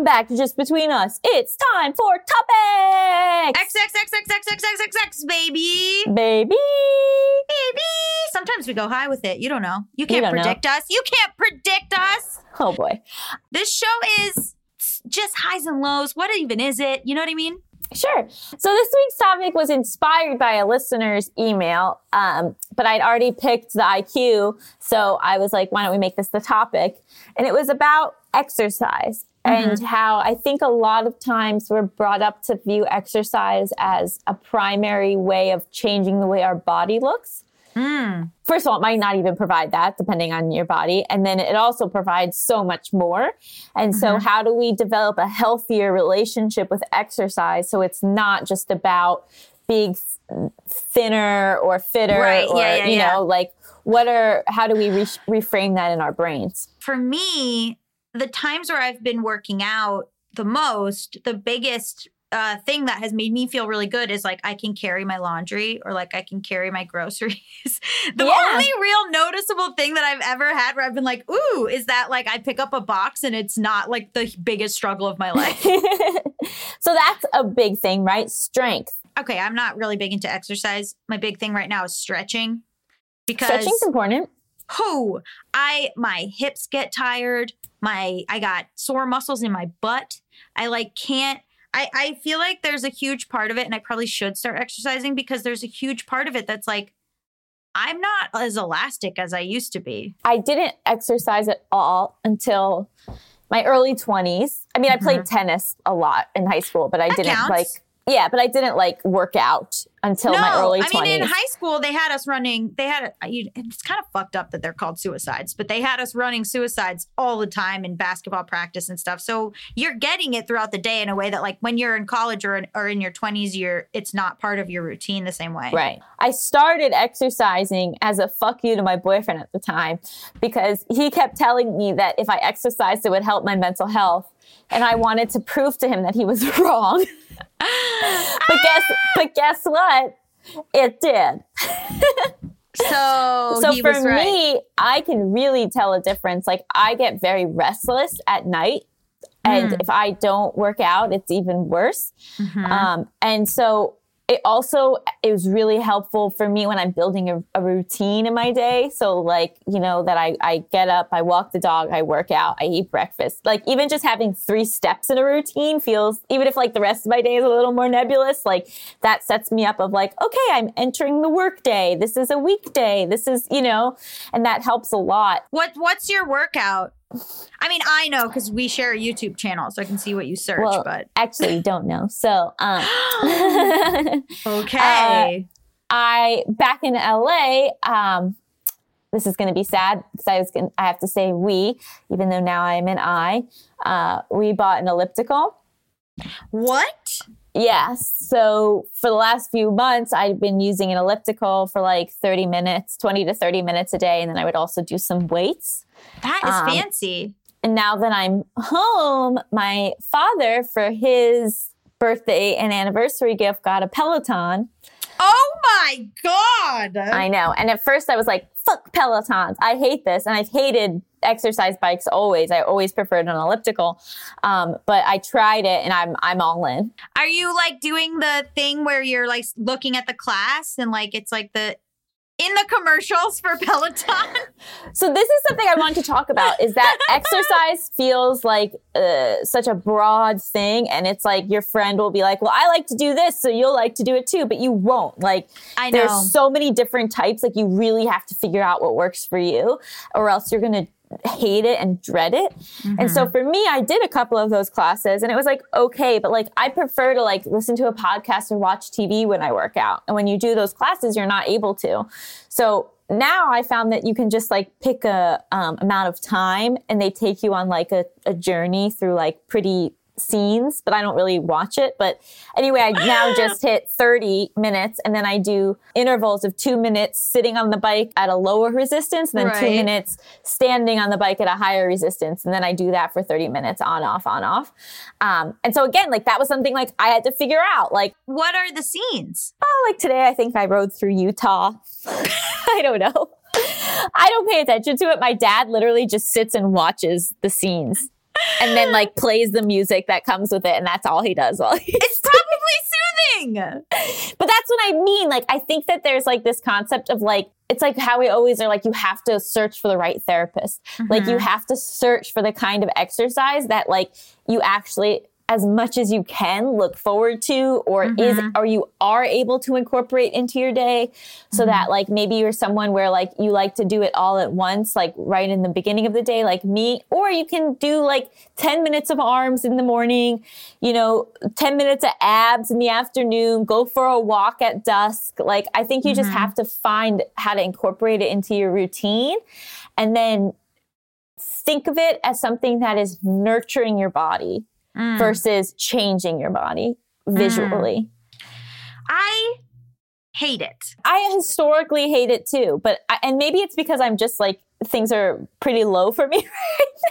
Welcome back to Just Between Us. It's time for topics. XXXXXXXX, baby. Baby. Baby. Sometimes we go high with it. You don't know. You can't know. predict us. You can't predict us. Oh boy. This show is just highs and lows. What even is it? You know what I mean? Sure. So this week's topic was inspired by a listener's email, um, but I'd already picked the IQ. So I was like, why don't we make this the topic? And it was about exercise and how I think a lot of times we're brought up to view exercise as a primary way of changing the way our body looks. Mm. first of all, it might not even provide that depending on your body. And then it also provides so much more. And so, Mhm. how do we develop a healthier relationship with exercise so it's not just about being thinner or fitter Right, or, yeah, yeah, you yeah. know, like what are, how do we re- reframe that in our brains? For me, the times where I've been working out the most, the biggest uh, thing that has made me feel really good is like I can carry my laundry or like I can carry my groceries. the Yeah. only real noticeable thing that I've ever had where I've been like, ooh, is that like I pick up a box and it's not like the biggest struggle of my life. so, that's a big thing, right? Strength. okay, I'm not really big into exercise. My big thing right now is stretching because Stretching's important. Who I my hips get tired. My I got sore muscles in my butt. I like can't. I I feel like there's a huge part of it, and I probably should start exercising because there's a huge part of it that's like I'm not as elastic as I used to be. I didn't exercise at all until my early 20s. I mean, I played tennis a lot in high school, but I Mm-hmm. That didn't counts. like, yeah, but I didn't like work out until my early 20s. I mean, in high school, they had us running. They had it's kind of fucked up that they're called suicides, but they had us running suicides all the time in basketball practice and stuff. So you're getting it throughout the day in a way that, like, when you're in college or in, or in your 20s, you're it's not part of your routine the same way. Right. I started exercising as a fuck you to my boyfriend at the time because he kept telling me that if I exercised, it would help my mental health. And I wanted to prove to him that he was wrong. But guess but guess what? It did. So, so for right. me, I can really tell a difference. Like I get very restless at night. And Mm. if I don't work out, it's even worse. Mhm. Um, and so it also was really helpful for me when I'm building a, a routine in my day. So like you know that I I get up, I walk the dog, I work out, I eat breakfast. Like even just having three steps in a routine feels even if like the rest of my day is a little more nebulous, like that sets me up of like okay, I'm entering the workday. This is a weekday. This is you know, and that helps a lot. what what's your workout? I mean, I know because we share a YouTube channel, so I can see what you search. Well, but actually, you don't know. So um. okay, I back in LA. Um, this is going to be sad because I was going I have to say we, even though now I'm an I. Uh, we bought an elliptical. what? Yes. So for the last few months, I've been using an elliptical for like 30 minutes, 20 to 30 minutes a day, and then I would also do some weights. That is Um, fancy. And now that I'm home, my father, for his birthday and anniversary gift, got a Peloton. Oh my god! I know. And at first I was like, fuck Pelotons. I hate this. And I've hated exercise bikes always. I always preferred an elliptical. Um, but I tried it and I'm I'm all in. Are you like doing the thing where you're like looking at the class and like it's like the in the commercials for Peloton? So this is something I want to talk about is that exercise feels like uh, such a broad thing and it's like your friend will be like, "Well, I like to do this, so you'll like to do it too," but you won't. Like I know. there's so many different types like you really have to figure out what works for you or else you're going to hate it and dread it. And so for me, I did a couple of those classes and it was like, okay, but like I prefer to like listen to a podcast or watch TV when I work out. And when you do those classes, you're not able to. So now I found that you can just like pick a um, amount of time and they take you on like a, a journey through like pretty scenes, but I don't really watch it. But anyway, I now just hit 30 minutes and then I do intervals of two minutes sitting on the bike at a lower resistance, and then two minutes standing on the bike at a higher resistance. And then I do that for 30 minutes on, off, on, off. Um, and so again, like that was something like I had to figure out. Like, what are the scenes? oh, like today I think I rode through Utah. I don't know. I don't pay attention to it. My dad literally just sits and watches the scenes and then like plays the music that comes with it and that's all he does while he's It's probably soothing. but that's what I mean. Like, I think that there's like this concept of like, it's like how we always are like, you have to search for the right therapist. Like, you mm-hmm. have to search for the kind of exercise that like you actually as much as you can look forward to or is Mhm. or you are able to incorporate into your day so that like maybe you're someone where like you like to do it all at once like right in the beginning of the day like me or you can do like 10 minutes of arms in the morning you know 10 minutes of abs in the afternoon go for a walk at dusk like i think you just Mhm. have to find how to incorporate it into your routine and then think of it as something that is nurturing your body Mm. versus changing your body visually. I hate it. I historically hate it too, but I, and maybe it's because I'm just like things are pretty low for me right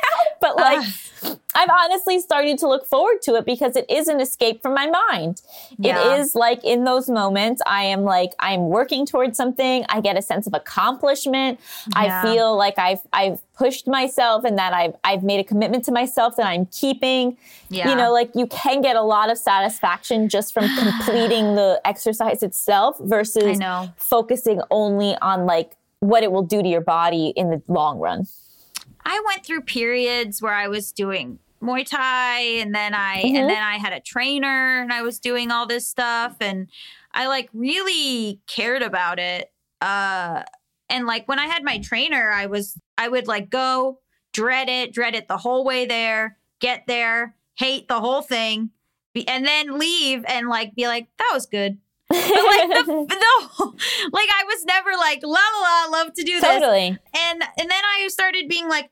now. But ah. like I've honestly started to look forward to it because it is an escape from my mind. Yeah. It is like in those moments I am like I'm working towards something. I get a sense of accomplishment. I feel like I've I've pushed myself and that I've I've made a commitment to myself that I'm keeping. Yeah. You know, like you can get a lot of satisfaction just from completing the exercise itself I versus know. focusing only on like what it will do to your body in the long run. I went through periods where I was doing Muay Thai and then I Mhm. and then I had a trainer and I was doing all this stuff and I like really cared about it. Uh and like when I had my trainer, I was I would like go, dread it, dread it the whole way there, get there, hate the whole thing, be, and then leave and like be like, that was good. But like the, the like I was never like la la la love to do this totally. and and then I started being like,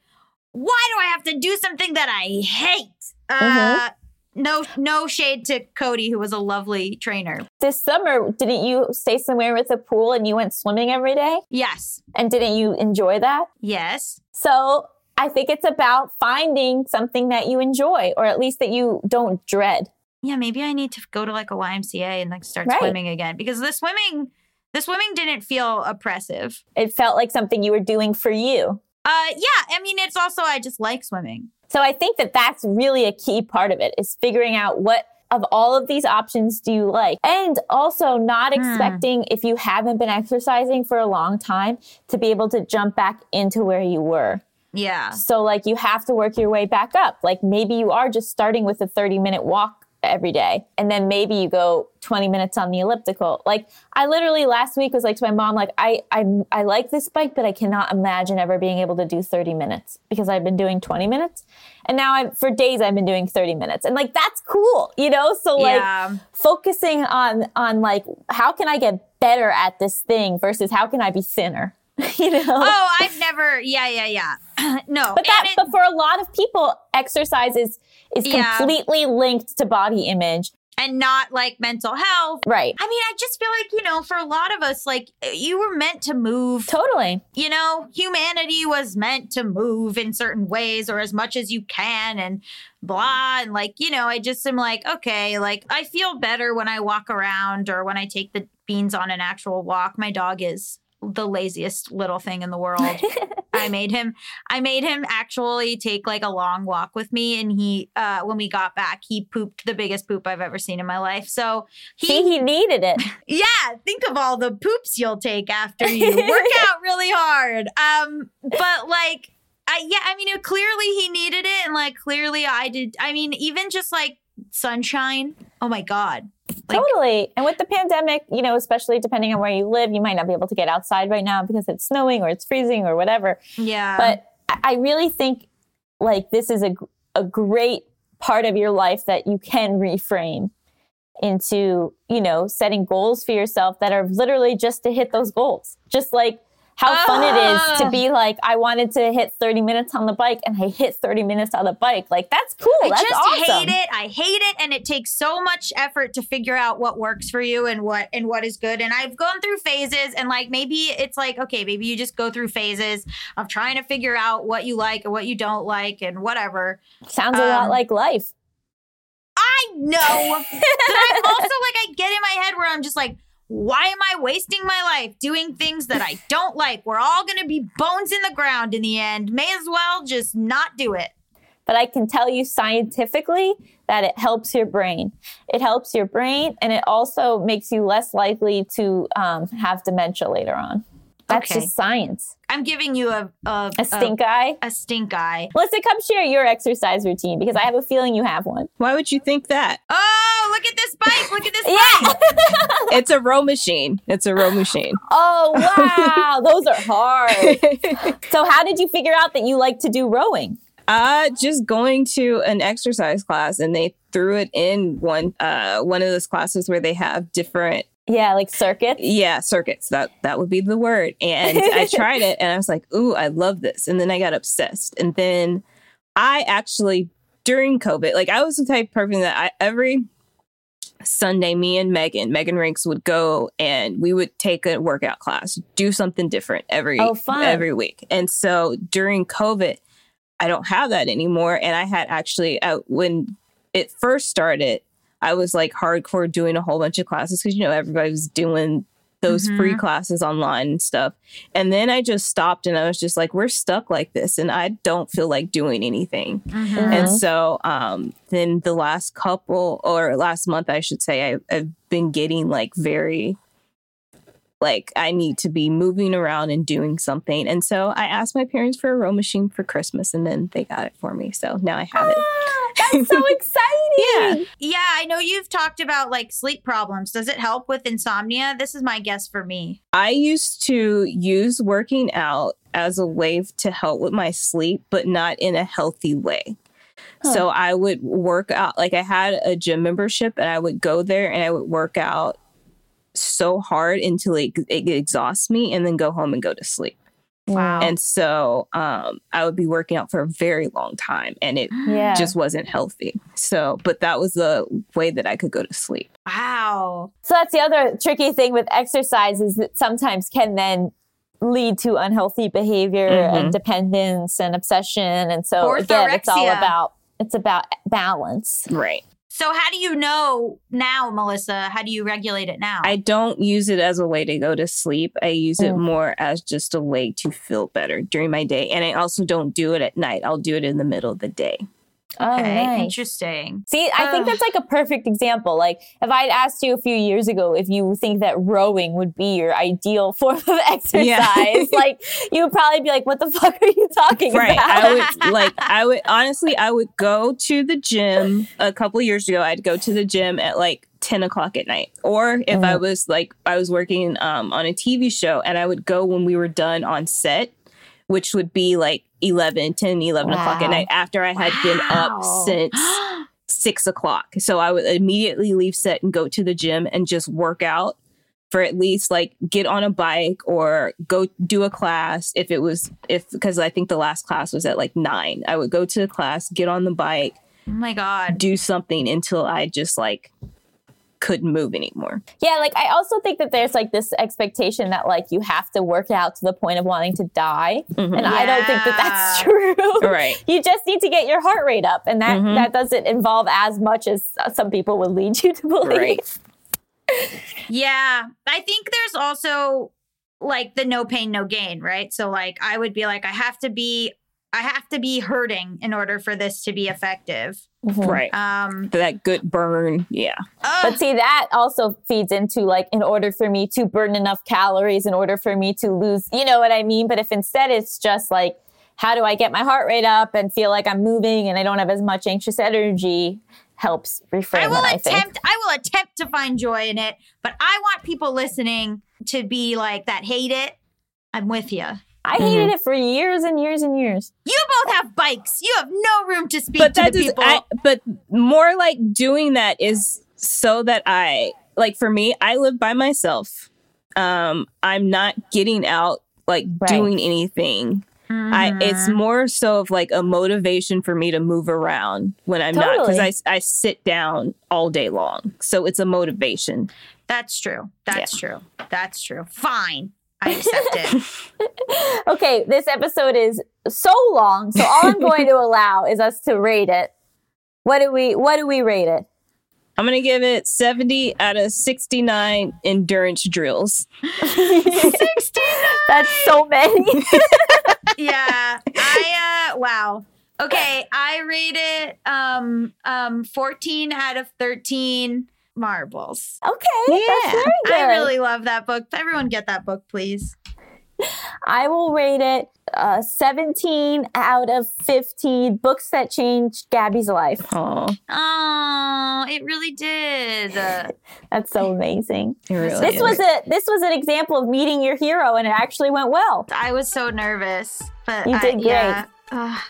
why do I have to do something that I hate? Uh, no, no shade to Cody, who was a lovely trainer. This summer, didn't you stay somewhere with a pool and you went swimming every day? Yes, And didn't you enjoy that? yes, So I think it's about finding something that you enjoy or at least that you don't dread. Yeah. Maybe I need to go to like a YMCA and like start Right. swimming again because the swimming, the swimming didn't feel oppressive. It felt like something you were doing for you. Uh, yeah. I mean, it's also I just like swimming. So I think that that's really a key part of it is figuring out what of all of these options do you like? And also not Hmm. expecting if you haven't been exercising for a long time to be able to jump back into where you were. Yeah, So like you have to work your way back up. Like maybe you are just starting with a 30 minute walk every day and then maybe you go 20 minutes on the elliptical. Like I literally last week was like to my mom like I I I like this bike but I cannot imagine ever being able to do 30 minutes because I've been doing 20 minutes. And now I for days I've been doing 30 minutes. And like that's cool, you know? So like yeah, focusing on on like how can I get better at this thing versus how can I be thinner? you know? Oh, I've never. Yeah, yeah, yeah. no, But that, it- but for a lot of people, exercise is is Yeah. completely linked to body image. and not like mental health. Right. I mean, I just feel like, you know, for a lot of us, like eh, you were meant to move. Totally. You know, humanity was meant to move in certain ways or as much as you can and blah. And like, you know, I just am like, okay, like I feel better when I walk around or when I take the beans on an actual walk. My dog is the laziest little thing in the world. I made him I made him actually take like a long walk with me and he uh when we got back he pooped the biggest poop I've ever seen in my life. So he See, he needed it. yeah, think of all the poops you'll take after you work out really hard. Um but like I yeah, I mean it, clearly he needed it and like clearly I did. I mean even just like sunshine. Oh my god. Like- totally. And with the pandemic, you know, especially depending on where you live, you might not be able to get outside right now because it's snowing or it's freezing or whatever. Yeah. But I I really think like this is a a great part of your life that you can reframe into, you know, setting goals for yourself that are literally just to hit those goals. Just like how fun it is to Ah. be like, I wanted to hit 30 minutes on the bike and I hit 30 minutes on the bike. Like, that's cool. I that's just awesome. hate it. I hate it, and it takes so much effort to figure out what works for you and what and what is good. And I've gone through phases, and like maybe it's like okay, maybe you just go through phases of trying to figure out what you like and what you don't like and whatever. Sounds a lot Um, like life. I know, but I'm also like I get in my head where I'm just like. Why am I wasting my life doing things that I don't like? We're all going to be bones in the ground in the end. May as well just not do it. But I can tell you scientifically that it helps your brain. It helps your brain and it also makes you less likely to um, have dementia later on. That's Okay. just science. I'm giving you a a, A stink eye. a stink eye. Melisa, come share your exercise routine because I have a feeling you have one. Why would you think that? Oh, look at this bike! Look at this Yeah. bike! It's a row machine. It's a row machine. oh wow, those are hard. So, how did you figure out that you like to do rowing? Uh, just going to an exercise class and they threw it in one uh one of those classes where they have different Yeah, like circuits. yeah circuits. That that would be the word. And i tried it and i was like ooh i love this. And then i got obsessed. And then i actually during covid like i was the type of person that i every sunday me and megan megan ranks would go and we would take a workout class do something different every Oh, every week. And so during covid i don't have that anymore. And i had actually uh, when it first started I was like hardcore doing a whole bunch of classes because you know everybody was doing those free classes online and stuff. And then I just stopped and I was just like, we're stuck like this, and I don't feel like doing anything. Mm-hmm. And so um, then the last couple or last month, I should say, I, I've been getting like very like I need to be moving around and doing something. And so I asked my parents for a row machine for Christmas, and then they got it for me. So now I have it. Ah, that's so exciting. Yeah. Yeah, I know you've talked about like sleep problems. Does it help with insomnia? This is my guess for me. I used to use working out as a way to help with my sleep, but not in a healthy way. So I would work out, like I had a gym membership and I would go there and I would work out so hard until it, it exhausts me and then go home and go to sleep. Wow. And so um, I would be working out for a very long time and it Yeah. just wasn't healthy. So, but that was the way that I could go to sleep. wow. So that's the other tricky thing with exercise is that sometimes can then lead to unhealthy behavior and dependence and obsession. And so again, it's all about it's about balance. Right. So how do you know now, Melisa? How do you regulate it now? I don't use it as a way to go to sleep. I use it Mm. more as just a way to feel better during my day. And I also don't do it at night. I'll do it in the middle of the day. Oh, okay, nice. interesting. See, I think that's like a perfect example. Like, if I'd asked you a few years ago if you think that rowing would be your ideal form of exercise, Yeah. like, you would probably be like, what the fuck are you talking Right. about? I would like I would honestly I would go to the gym a couple years ago. I'd go to the gym at like 10 o'clock at night. Or if I was like I was working um, on a TV show and I would go when we were done on set, which would be like 11, 10, 11 o'clock at night after I had been up since six o'clock. So I would immediately leave set and go to the gym and just work out for at least like get on a bike or go do a class if it was if because I think the last class was at like nine. I would go to the class, get on the bike, Oh my god. do something until I just like couldn't move anymore. Yeah, like I also think that there's like this expectation that like you have to work out to the point of wanting to die, and I don't think that that's true. Right. You just need to get your heart rate up, and that Mhm. that doesn't involve as much as some people would lead you to believe. Right. Yeah. I think there's also like the no pain, no gain, right? So like I would be like, I have to be I have to be hurting in order for this to be effective. Mhm. Right. Um that good burn. Yeah. ugh, But see, that also feeds into like, in order for me to burn enough calories, in order for me to lose, you know what I mean? But if instead it's just like, how do I get my heart rate up and feel like I'm moving and I don't have as much anxious energy, helps reframe I will it, I think. attempt I will attempt to find joy in it, but I want people listening to be like that hate it. I'm with you. I hated it for years and years and years. You both have bikes. You have no room to speak but to that the is people. I, but more like doing that is so that i like for me i live by myself um i'm not getting out like Right. doing anything i it's more so of like a motivation for me to move around when i'm not because I, I sit down all day long so it's a motivation That's true. That's true. That's true. Fine. I accept it. Okay, this episode is so long, so all I'm going to allow is us to rate it. What do we what do we rate it? i'm gonna give it 70 out of 69 endurance drills 69. That's so many. yeah. I uh wow. Okay, I rate it um um 14 out of 13 marbles. okay, that's very good. I really love that book. Everyone get that book, please. I will rate it uh, 17 out of 15 books that changed Gaby's life. Oh, Oh, it really did. That's so amazing. it really This is. was a this was an example of meeting your hero, and it actually went well. I was so nervous, but You I- did great. yeah. Ugh,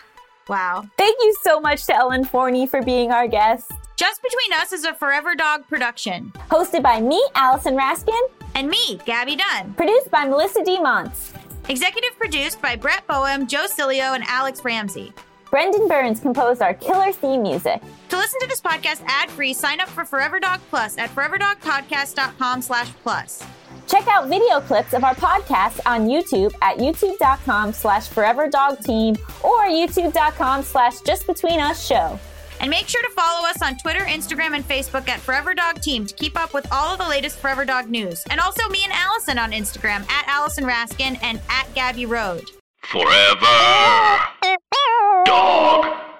wow. Thank you so much to Ellen Forney for being our guest. Just Between Us is a Forever Dog production. Hosted by me, Allison Raskin. And me, Gaby Dunn. Produced by Melisa D. Monts. Executive produced by Brett Boham, Joe Cilio, and Alex Ramsey. Brendan Burns composed our killer theme music. To listen to this podcast ad-free, sign up for Forever Dog Plus at foreverdogpodcast.com slash plus. Check out video clips of our podcast on YouTube at youtube.com slash foreverdogteam or youtube.com slash justbetweenus show. And make sure to follow us on Twitter, Instagram, and Facebook at Forever Dog Team to keep up with all of the latest Forever Dog news. And also me and Allison on Instagram at Allison Raskin and at Gabby Road. Forever. Dog.